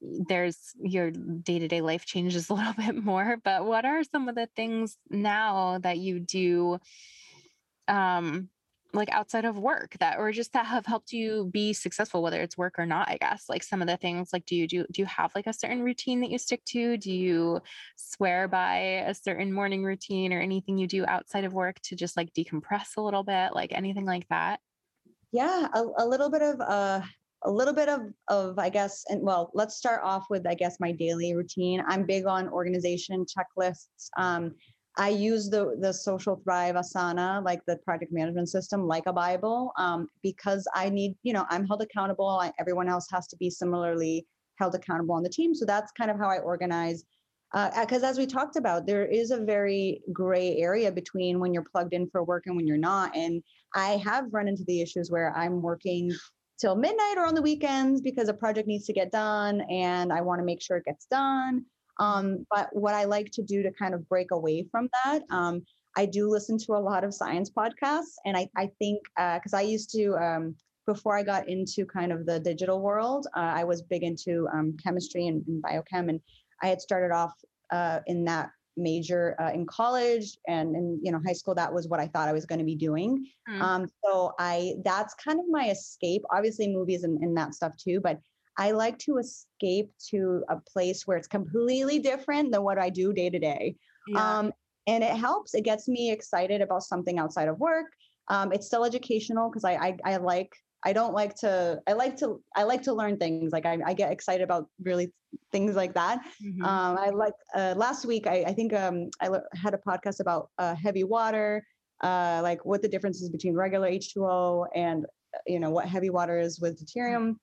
S1: there's your day-to-day life changes a little bit more but what are some of the things now that you do um like outside of work that or just that have helped you be successful whether it's work or not i guess like some of the things like do you do do you have like a certain routine that you stick to do you swear by a certain morning routine or anything you do outside of work to just like decompress a little bit like anything like that
S2: Yeah, a, a little bit of uh, a little bit of of I guess, and well, let's start off with I guess my daily routine. I'm big on organization checklists. Um, I use the the Social Thrive Asana, like the project management system, like a Bible, um, because I need, you know, I'm held accountable. I, everyone else has to be similarly held accountable on the team. So that's kind of how I organize. Because as we talked about, there is a very gray area between when you're plugged in for work and when you're not. And I have run into the issues where I'm working till midnight or on the weekends because a project needs to get done and I want to make sure it gets done. Um, but what I like to do to kind of break away from that, um, I do listen to a lot of science podcasts. And I, I think, because I used to, um, before I got into kind of the digital world, uh, I was big into um, chemistry and, and biochem. And I had started off uh, in that major uh, in college and in you know high school that was what i thought i was going to be doing
S1: Mm.
S2: um, so i that's kind of my escape obviously movies and, and that stuff too but i like to escape to a place where it's completely different than what i do day to day. Um, and it helps it gets me excited about something outside of work. Um, it's still educational because I, I i like i don't like to i like to i like to learn things like i, I get excited about really things like that.
S1: Mhm.
S2: um, I like uh, last week. I, I think um, I had a podcast about uh, heavy water, uh, like what the difference is between regular H2O and uh, you know what heavy water is with deuterium,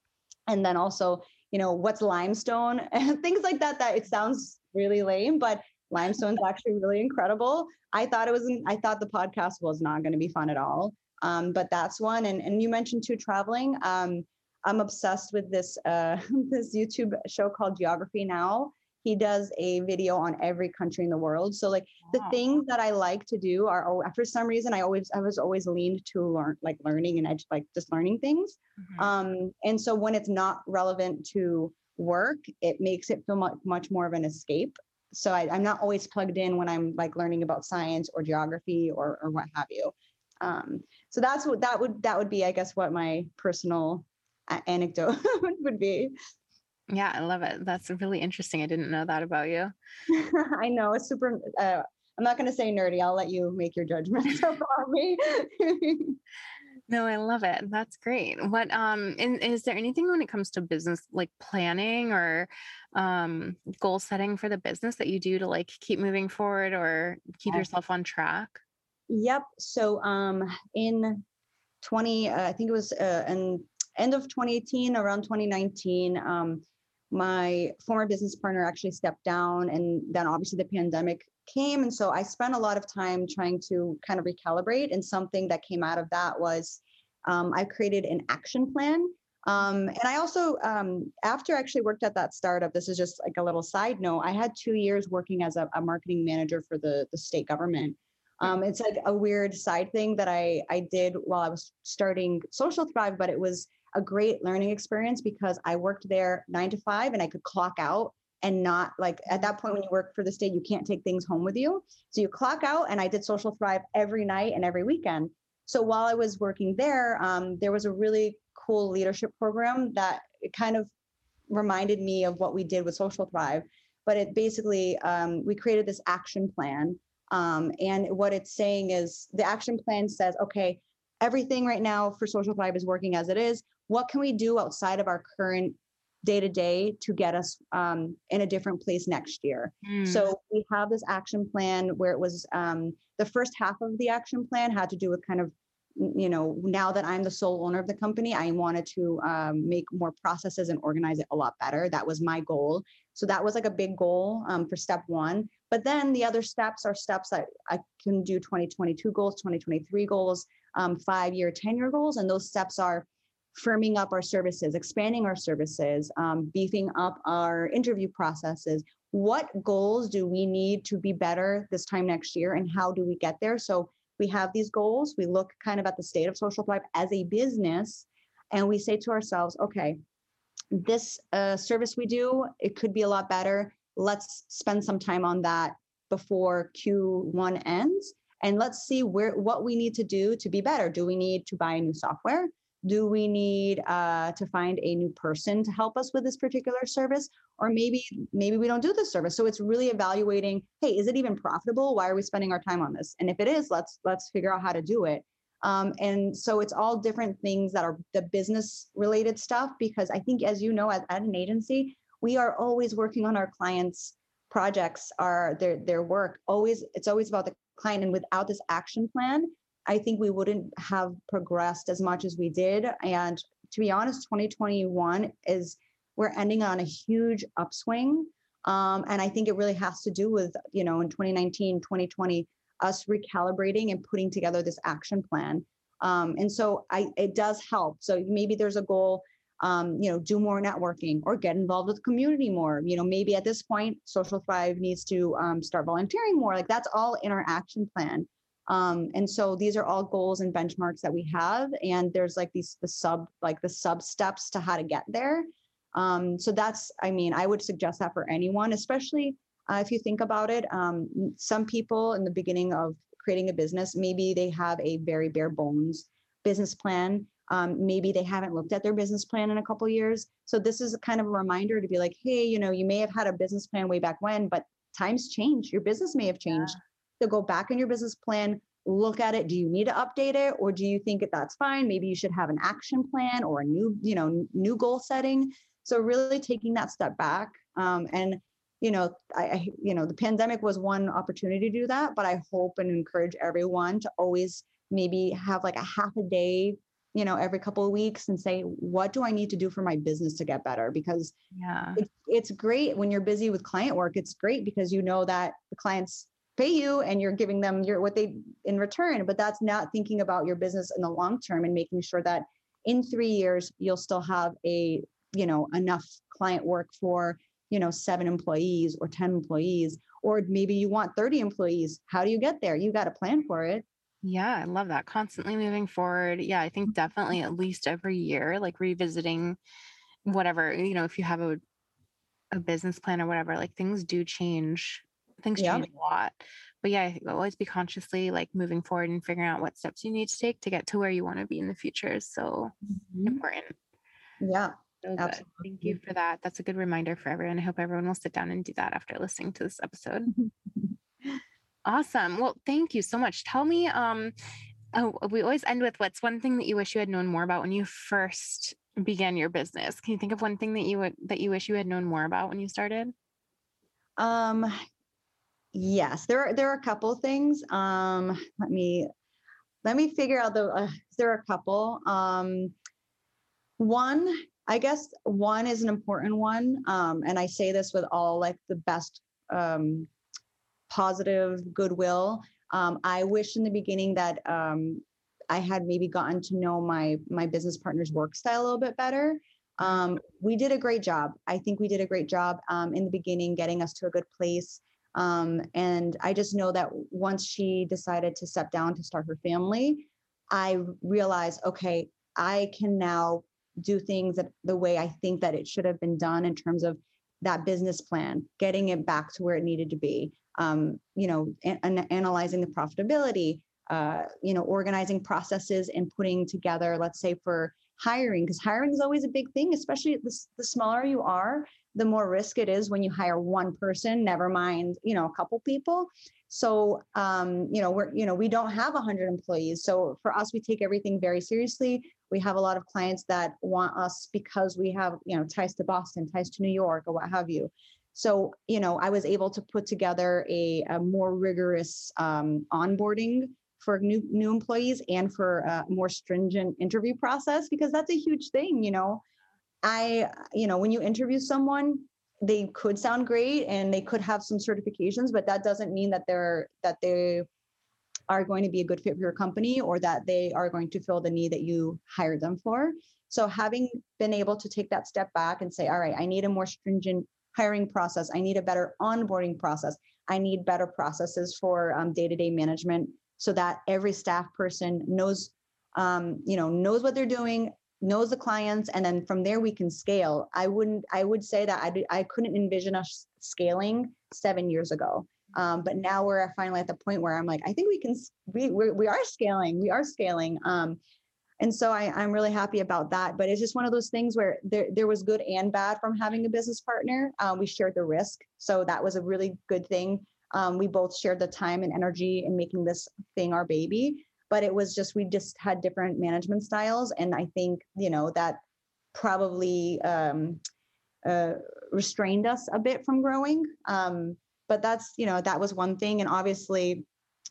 S2: and then also you know what's limestone and things like that. That it sounds really lame, but limestone's actually really incredible. I thought it was. I thought the podcast was not going to be fun at all. Um, but that's one. And and you mentioned too traveling. Um, I'm obsessed with this uh, this YouTube show called Geography Now. He does a video on every country in the world. So like the things that I like to do are al- for some reason I always I was always leaned to learn like learning and edu- like just learning things.
S1: Mhm.
S2: Um, and so when it's not relevant to work, it makes it feel much, much more of an escape. So I, I'm not always plugged in when I'm like learning about science or geography or, or what have you. Um, so that's what that would that would be, I guess, what my personal anecdote would be.
S1: Yeah, I love it. That's really interesting. I didn't know that about you.
S2: I know it's super. Uh, I'm not going to say nerdy. I'll let you make your judgments about me.
S1: No, I love it. That's great. What um and is there anything when it comes to business like planning or um goal setting for the business that you do to like keep moving forward or keep
S2: Yeah.
S1: yourself on track?
S2: Yep. So um in 20 uh, I think it was uh in end of 2018 around 2019 um my former business partner actually stepped down and then obviously the pandemic came and so I spent a lot of time trying to kind of recalibrate and something that came out of that was um, I created an action plan um, and I also, um, after I actually worked at that startup, this is just like a little side note. I had two years working as a, a marketing manager for the the state government. Um, it's like a weird side thing that I I did while I was starting Social Thrive, but it was a great learning experience because I worked there nine to five and I could clock out and not like at that point when you work for the state, you can't take things home with you. So you clock out, and I did Social Thrive every night and every weekend. So while I was working there, um, there was a really cool leadership program that it kind of reminded me of what we did with Social Thrive. But it basically, um, we created this action plan. Um, and what it's saying is the action plan says, okay, everything right now for Social Thrive is working as it is. What can we do outside of our current day to day to get us um, in a different place next year?
S1: Mm,
S2: So we have this action plan where it was um, the first half of the action plan had to do with kind of, you know, now that I'm the sole owner of the company, I wanted to um, make more processes and organize it a lot better. That was my goal. So that was like a big goal um, for step one. But then the other steps are steps that I can do 2022 goals, 2023 goals, um, five year, 10 year goals. And those steps are firming up our services, expanding our services, um, beefing up our interview processes. What goals do we need to be better this time next year, and how do we get there? So we have these goals. We look kind of at the state of Social Thrive as a business, and we say to ourselves, okay, this uh, service we do, it could be a lot better. Let's spend some time on that before Q1 ends, and let's see where what we need to do to be better. Do we need to buy new software? Do we need uh, to find a new person to help us with this particular service? Or maybe maybe we don't do this service. So it's really evaluating hey is it even profitable? Why are we spending our time on this? And if it is let's let's figure out how to do it. Um, and so it's all different things that are the business related stuff because i think as you know at, at an agency we are always working on our clients projects are their their work. Always it's always about the client and without this action plan I think we wouldn't have progressed as much as we did. And to be honest, 2021 is we're ending on a huge upswing. Um, and I think it really has to do with, you know, in 2019, 2020, us recalibrating and putting together this action plan. Um, and so I, it does help. So maybe there's a goal, um, you know, do more networking or get involved with the community more. You know, maybe at this point, Social Thrive needs to um, start volunteering more. Like that's all in our action plan. Um, and so these are all goals and benchmarks that we have. And there's like these the sub like the sub steps to how to get there. Um, so that's I mean I would suggest that for anyone, especially uh, if you think about it. Um, some people in the beginning of creating a business, maybe they have a very bare bones business plan. Um, maybe they haven't looked at their business plan in a couple years. So this is kind of a reminder to be like, hey, you know, you may have had a business plan way back when, but times change. Your business may have changed. Yeah to go back in your business plan, look at it. Do you need to update it or do you think that that's fine? Maybe you should have an action plan or a new, you know, new goal setting. So really taking that step back. Um, and, you know, I, I, you know, the pandemic was one opportunity to do that, but I hope and encourage everyone to always maybe have like a half a day you know every couple of weeks and say what do i need to do for my business to get better because
S1: yeah
S2: it's, it's great when you're busy with client work it's great because you know that the clients pay you and you're giving them your what they in return but that's not thinking about your business in the long term and making sure that in 3 years you'll still have a you know enough client work for you know, seven employees or 10 employees, or maybe you want 30 employees. How do you get there? You got to plan for it.
S1: Yeah, I love that. Constantly moving forward. Yeah, I think definitely at least every year, like revisiting whatever, you know, if you have a a business plan or whatever, like things do change. Things
S2: Yeah.
S1: change a lot. But yeah, always be consciously like moving forward and figuring out what steps you need to take to get to where you want to be in the future is so important.
S2: Yeah.
S1: So. Thank you for that. That's a good reminder for everyone. I hope everyone will sit down and do that after listening to this episode. Awesome. Well, thank you so much. Tell me, um, oh, we always end with what's one thing that you wish you had known more about when you first began your business? Can you think of one thing that you would that you wish you had known more about when you started?
S2: Um, yes, there are there are a couple things. Um, let me let me figure out the. Uh, there are a couple. Um, one, I guess one is an important one, um, and I say this with all like the best um, positive goodwill. Um, I wish in the beginning that um, I had maybe gotten to know my my business partner's work style a little bit better. Um, we did a great job. I think we did a great job um, in the beginning, getting us to a good place. Um, and I just know that once she decided to step down to start her family, I realized, okay, I can now do things that the way I think that it should have been done in terms of that business plan, getting it back to where it needed to be. Um, you know, an- an- analyzing the profitability, uh, you know, organizing processes and putting together, let's say for hiring, because hiring is always a big thing, especially the, the smaller you are, the more risk it is when you hire one person, never mind, you know, a couple people. So, um, you know, we're, you know, we don't have 100 employees. So for us, we take everything very seriously. We have a lot of clients that want us because we have, you know, ties to Boston, ties to New York, or what have you. So, you know, I was able to put together a, a more rigorous um, onboarding for new new employees and for a more stringent interview process because that's a huge thing. You know, I, you know, when you interview someone, they could sound great and they could have some certifications, but that doesn't mean that they're that they are going to be a good fit for your company or that they are going to fill the need that you hired them for. So having been able to take that step back and say, all right, I need a more stringent hiring process. I need a better onboarding process. I need better processes for um, day-to-day management so that every staff person knows, um, you know, knows what they're doing, knows the clients, and then from there we can scale. I wouldn't, I would say that I, I couldn't envision us scaling seven years ago. Um, but now we're finally at the point where I'm like, I think we can, we, we're, we are scaling, we are scaling. Um, and so I, I'm really happy about that. But it's just one of those things where there, there was good and bad from having a business partner. Uh, we shared the risk. So that was a really good thing. Um, we both shared the time and energy in making this thing our baby. But it was just, we just had different management styles. And I think, you know, that probably um, uh, restrained us a bit from growing. Um, but that's, you know, that was one thing. And obviously,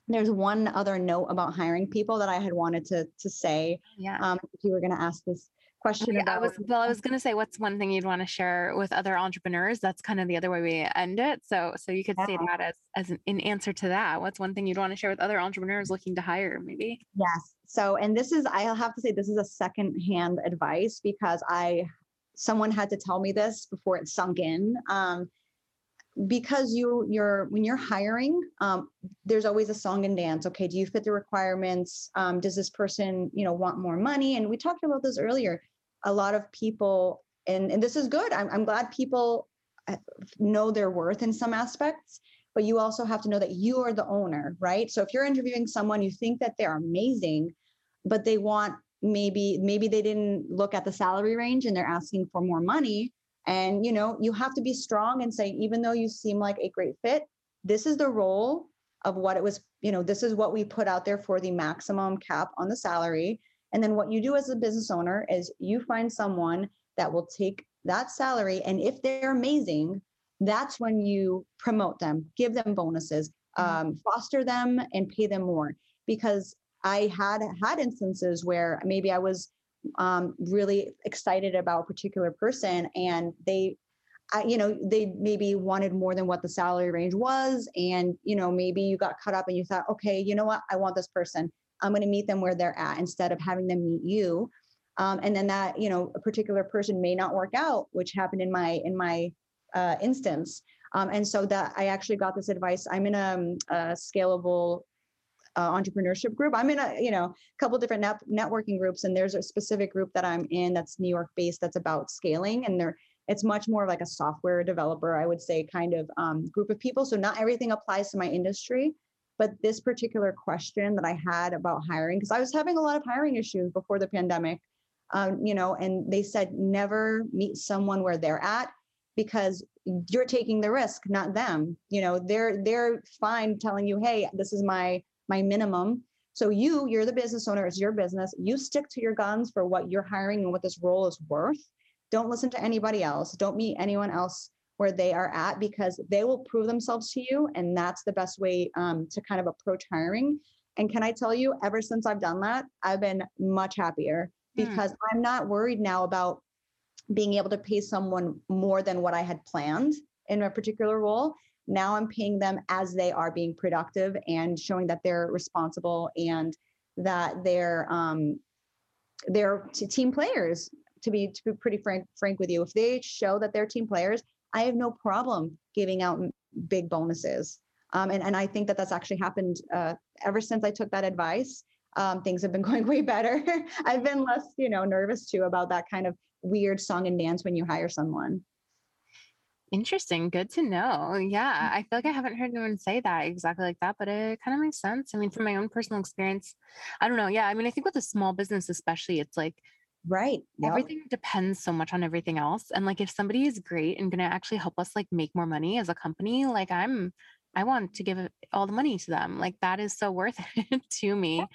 S2: there's one other note about hiring people that I had wanted to to say.
S1: Yeah.
S2: Um, if you were going to ask this question
S1: Yeah,
S2: about,
S1: I was well, I was gonna say what's one thing you'd want to share with other entrepreneurs? That's kind of the other way we end it. So so you could say that as as an in answer to that. What's one thing you'd want to share with other entrepreneurs looking to hire, maybe?
S2: yes. So, and this is I'll have to say this is a second hand advice because I someone had to tell me this before it sunk in. Um, because you you're when you're hiring um, there's always a song and dance okay do you fit the requirements um, does this person you know want more money and we talked about this earlier a lot of people and and this is good. I'm, I'm glad people uh, know their worth in some aspects but you also have to know that you are the owner right? So if you're interviewing someone you think that they're amazing but they want maybe maybe they didn't look at the salary range and they're asking for more money. And you know you have to be strong and say even though you seem like a great fit this is the role of what it was you know this is what we put out there for the maximum cap on the salary and then what you do as a business owner is you find someone that will take that salary and if they're amazing that's when you promote them give them bonuses um, foster them and pay them more. Because i had had instances where maybe i was um, really excited about a particular person and they I, you know they maybe wanted more than what the salary range was and you know maybe you got caught up and you thought okay you know what? I want this person i'm going to meet them where they're at instead of having them meet you um, and then that you know a particular person may not work out which happened in my in my uh, instance. Um, and so that I actually got this advice. I'm in a, um, a scalable uh, entrepreneurship group. I'm in a you know a couple different net- networking groups, and there's a specific group that I'm in that's New York based that's about scaling, and they're it's much more like a software developer, I would say, kind of um, group of people. So not everything applies to my industry, but this particular question that I had about hiring, because I was having a lot of hiring issues before the pandemic, um, you know, and they said never meet someone where they're at because you're taking the risk, not them. You know, they're they're fine telling you, hey, this is my my minimum. So you, you're the business owner, it's your business. You stick to your guns for what you're hiring and what this role is worth. Don't listen to anybody else. Don't meet anyone else where they are at because they will prove themselves to you. And that's the best way um, to kind of approach hiring. And can I tell you, ever since I've done that, I've been much happier hmm. because mm. I'm not worried now about being able to pay someone more than what I had planned in a particular role. Now I'm paying them as they are being productive and showing that they're responsible and that they're um, they're team players. To be to be pretty frank frank with you, if they show that they're team players, I have no problem giving out big bonuses. Um, and and I think that that's actually happened uh, ever since I took that advice. Um, things have been going way better. I've been less, you know, nervous too about that kind of weird song and dance when you hire someone.
S1: Interesting. Good to know. Yeah. I feel like I haven't heard anyone say that exactly like that, but it kind of makes sense. I mean, from my own personal experience, I don't know. Yeah. I mean, I think with a small business, especially, it's like,
S2: right.
S1: Yep. Everything depends so much on everything else. And like, if somebody is great and going to actually help us like make more money as a company, like, I'm, I want to give all the money to them. Like that is so worth it to me.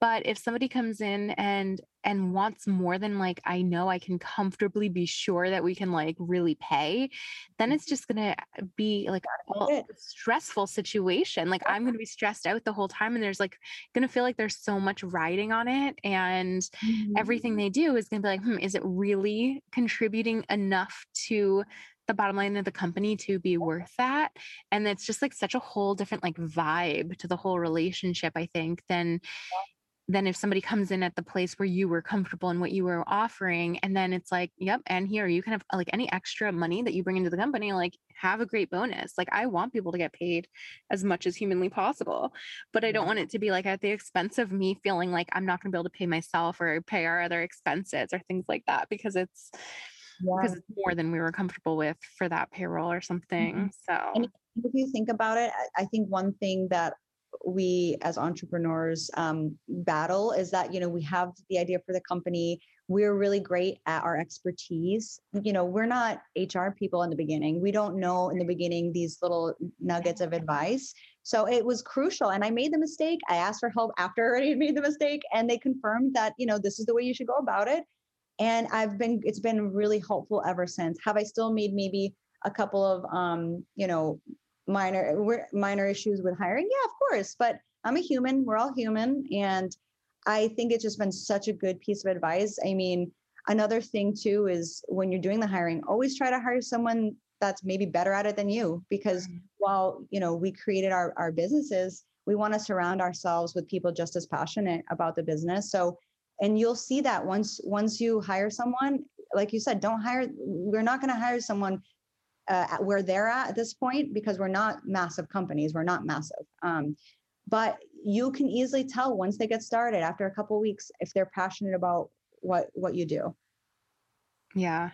S1: But if somebody comes in and and wants more than like I know I can comfortably be sure that we can like really pay, then it's just gonna be like a stressful situation. Like I'm gonna be stressed out the whole time, and there's like gonna feel like there's so much riding on it, and mm-hmm. everything they do is gonna be like, hmm, is it really contributing enough to the bottom line of the company to be worth that and it's just like such a whole different like vibe to the whole relationship i think than than if somebody comes in at the place where you were comfortable and what you were offering and then it's like yep and here you can have like any extra money that you bring into the company like have a great bonus like i want people to get paid as much as humanly possible but i don't want it to be like at the expense of me feeling like i'm not going to be able to pay myself or pay our other expenses or things like that because it's yeah. because it's more than we were comfortable with for that payroll or something. Mm-hmm. So,
S2: and if you think about it, I think one thing that we as entrepreneurs um, battle is that you know we have the idea for the company. We're really great at our expertise. You know we're not hr people in the beginning. We don't know in the beginning these little nuggets of advice. So it was crucial and i made the mistake. I asked for help after i already made the mistake and they confirmed that you know this is the way you should go about it. And i've been it's been really helpful ever since. Have i still made maybe a couple of um you know minor minor issues with hiring? Yeah of course but i'm a human we're all human and i think it's just been such a good piece of advice. I mean another thing too is when you're doing the hiring always try to hire someone that's maybe better at it than you because mm-hmm. while you know we created our, our businesses we want to surround ourselves with people just as passionate about the business. So and you'll see that once once you hire someone like you said don't hire we're not going to hire someone uh, where they're at at this point because we're not massive companies we're not massive. Um, but you can easily tell once they get started after a couple weeks if they're passionate about what what you do.
S1: Yeah.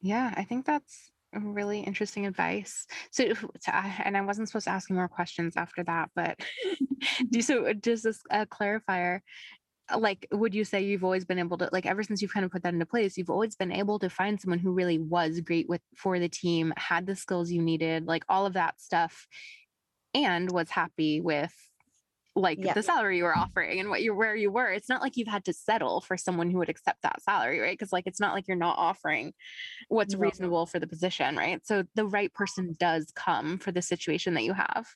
S1: Yeah i think that's really interesting advice. So and i wasn't supposed to ask you more questions after that but do so just this a clarifier Uh, like would you say you've always been able to like ever since you've kind of put that into place you've always been able to find someone who really was great with for the team had the skills you needed like all of that stuff and was happy with like yeah. the salary you were offering and what you where you were. It's not like you've had to settle for someone who would accept that salary right? Because like it's not like you're not offering what's no. reasonable for the position right? So the right uh-huh. person does come for the situation that you have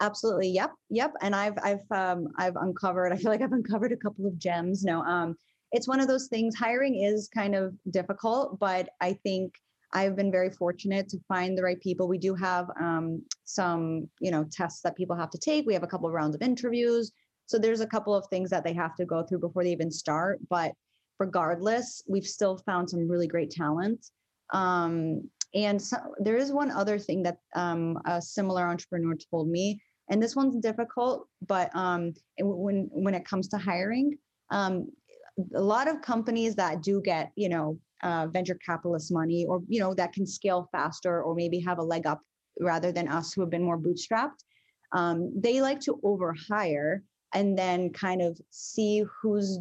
S2: Absolutely. Yep. Yep. And I've I've um I've uncovered, I feel like I've uncovered a couple of gems. No, um, it's one of those things. Hiring is kind of difficult, but I think I've been very fortunate to find the right people. We do have um, some, you know, tests that people have to take. We have a couple of rounds of interviews. So there's a couple of things that they have to go through before they even start. But regardless, we've still found some really great talent. Um, And so, there is one other thing that um, a similar entrepreneur told me, and this one's difficult, but um, when when it comes to hiring, um, a lot of companies that do get you know uh, venture capitalist money, or you know that can scale faster, or maybe have a leg up rather than us who have been more bootstrapped, um, they like to overhire and then kind of see who's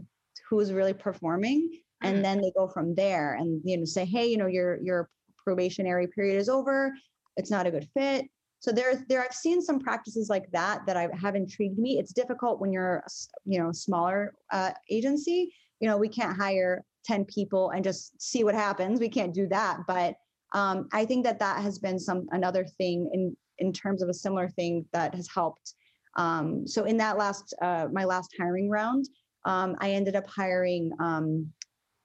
S2: who's really performing and mm. then they go from there and you know say hey you know your your probationary period is over it's not a good fit so there there i've seen some practices like that that I have intrigued me. It's difficult when you're you know smaller uh, agency. You know we can't hire 10 people and just see what happens. We can't do that but um, i think that that has been some another thing in in terms of a similar thing that has helped. Um, so in that last uh, my last hiring round um, i ended up hiring um,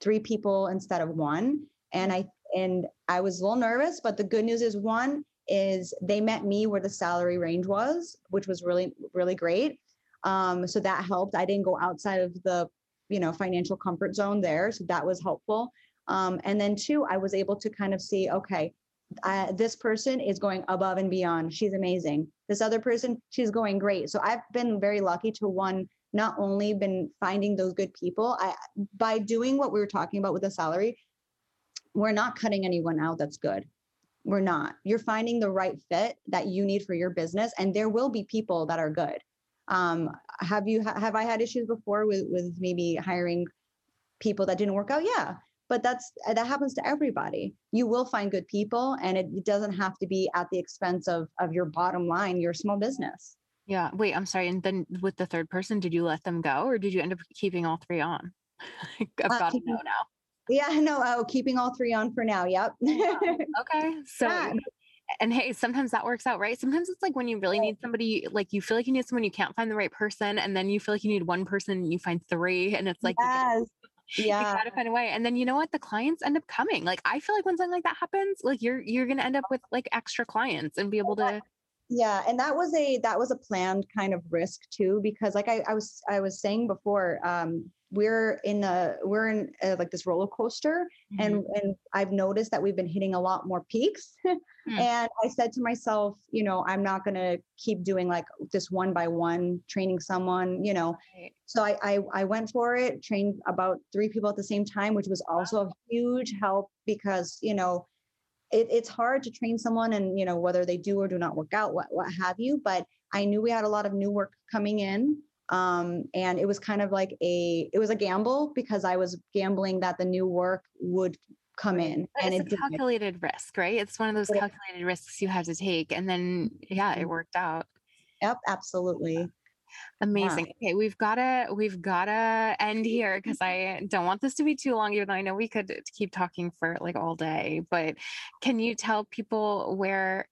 S2: three people instead of one. And i and I was a little nervous, but the good news is one is they met me where the salary range was, which was really really great. Um, so that helped. I didn't go outside of the you know financial comfort zone there, so that was helpful. Um, and then two, I was able to kind of see, okay, uh, this person is going above and beyond. She's amazing. This other person, she's going great. So I've been very lucky to one not only been finding those good people I, by doing what we were talking about with the salary we're not cutting anyone out that's good. We're not. You're finding the right fit that you need for your business, and there will be people that are good. Um, have you have I had issues before with with maybe hiring people that didn't work out? Yeah, but that's that happens to everybody. You will find good people, and it, it doesn't have to be at the expense of of your bottom line, your small business.
S1: Yeah. Wait, I'm sorry. And then with the third person, did you let them go, or did you end up keeping all three on? I've uh, got to know now.
S2: Yeah, no, oh, keeping all three on for now. Yep.
S1: okay. So yeah. and hey, sometimes that works out, right? Sometimes it's like when you really need somebody, like you feel like you need someone, you can't find the right person, and then you feel like you need one person, and you find three, and it's like yes. yeah. you gotta find a way. And then you know what? The clients end up coming. Like I feel like when something like that happens, like you're you're gonna end up with like extra clients and be able to
S2: yeah and that was a that was a planned kind of risk too because like i, I was i was saying before um we're in a we're in a, like this roller coaster mm-hmm. and and i've noticed that we've been hitting a lot more peaks mm-hmm. and i said to myself you know i'm not going to keep doing like this one by one training someone you know right. so I, I i went for it trained about three people at the same time which was also wow. a huge help because you know it, it's hard to train someone and you know whether they do or do not work out what what have you but i knew we had a lot of new work coming in um, and it was kind of like a it was a gamble because i was gambling that the new work would come in
S1: but and it's a calculated risk right? It's one of those calculated risks you have to take and then yeah it mm-hmm. worked out.
S2: Yep absolutely
S1: amazing. Yeah. okay we've gotta we've gotta end here because i don't want this to be too long even though i know we could keep talking for like all day but can you tell people where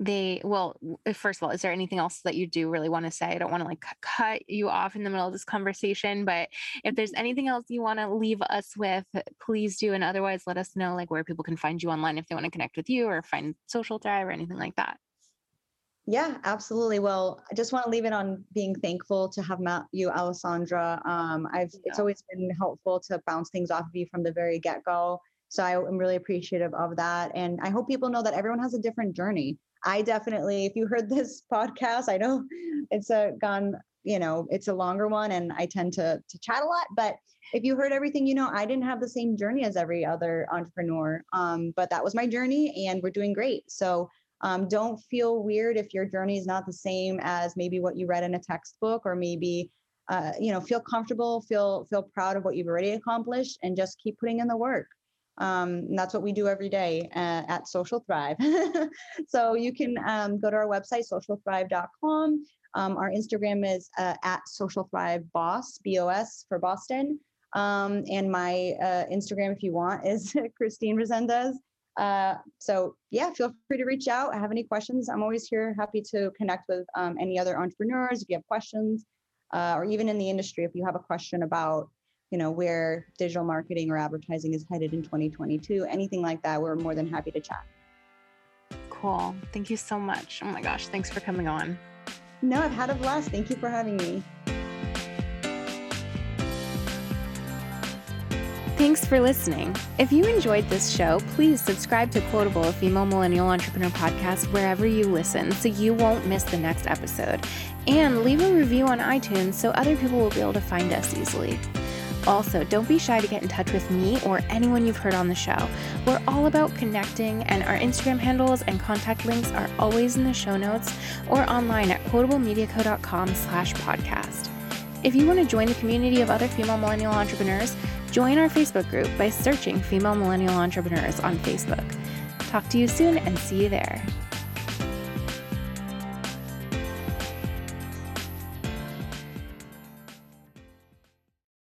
S1: they well first of all is there anything else that you do really want to say? I don't want to like cut you off in the middle of this conversation but if there's mm-hmm. anything else you want to leave us with please do and otherwise let us know like where people can find you online if they want to connect with you or find social thrive or anything like that
S2: yeah absolutely well i just want to leave it on being thankful to have met you alessandra um, i've yeah. it's always been helpful to bounce things off of you from the very get-go so I am really appreciative of that. And I hope people know that everyone has a different journey. I definitely, if you heard this podcast, I know it's a gone, you know, it's a longer one and I tend to to chat a lot, but if you heard everything, you know, I didn't have the same journey as every other entrepreneur. Um, but that was my journey and we're doing great. So um, don't feel weird if your journey is not the same as maybe what you read in a textbook or maybe uh, you know feel comfortable feel feel proud of what you've already accomplished and just keep putting in the work um, that's what we do every day uh, at Social Thrive. so you can um, go to our website, socialthrive.com. Um, our Instagram is uh, at Social Thrive Boss, B O S for Boston. Um, and my uh, Instagram, if you want, is Kristine Resendes. Uh, so yeah, feel free to reach out. I have any questions. I'm always here, happy to connect with um, any other entrepreneurs if you have questions, uh, or even in the industry if you have a question about you know where digital marketing or advertising is headed in 2022 anything like that we're more than happy to chat.
S1: Cool. Thank you so much. Oh my gosh thanks for coming on.
S2: No i've had a blast. Thank you for having me
S1: Thanks for listening. If you enjoyed this show, please subscribe to Quotable, a female millennial entrepreneur podcast, wherever you listen so you won't miss the next episode. And leave a review on iTunes so other people will be able to find us easily. Also, don't be shy to get in touch with me or anyone you've heard on the show. We're all about connecting, and our Instagram handles and contact links are always in the show notes or online at quotablemediaco.com slash podcast. If you want to join the community of other female millennial entrepreneurs, join our Facebook group by searching Female Millennial Entrepreneurs on Facebook. Talk to you soon and see you there.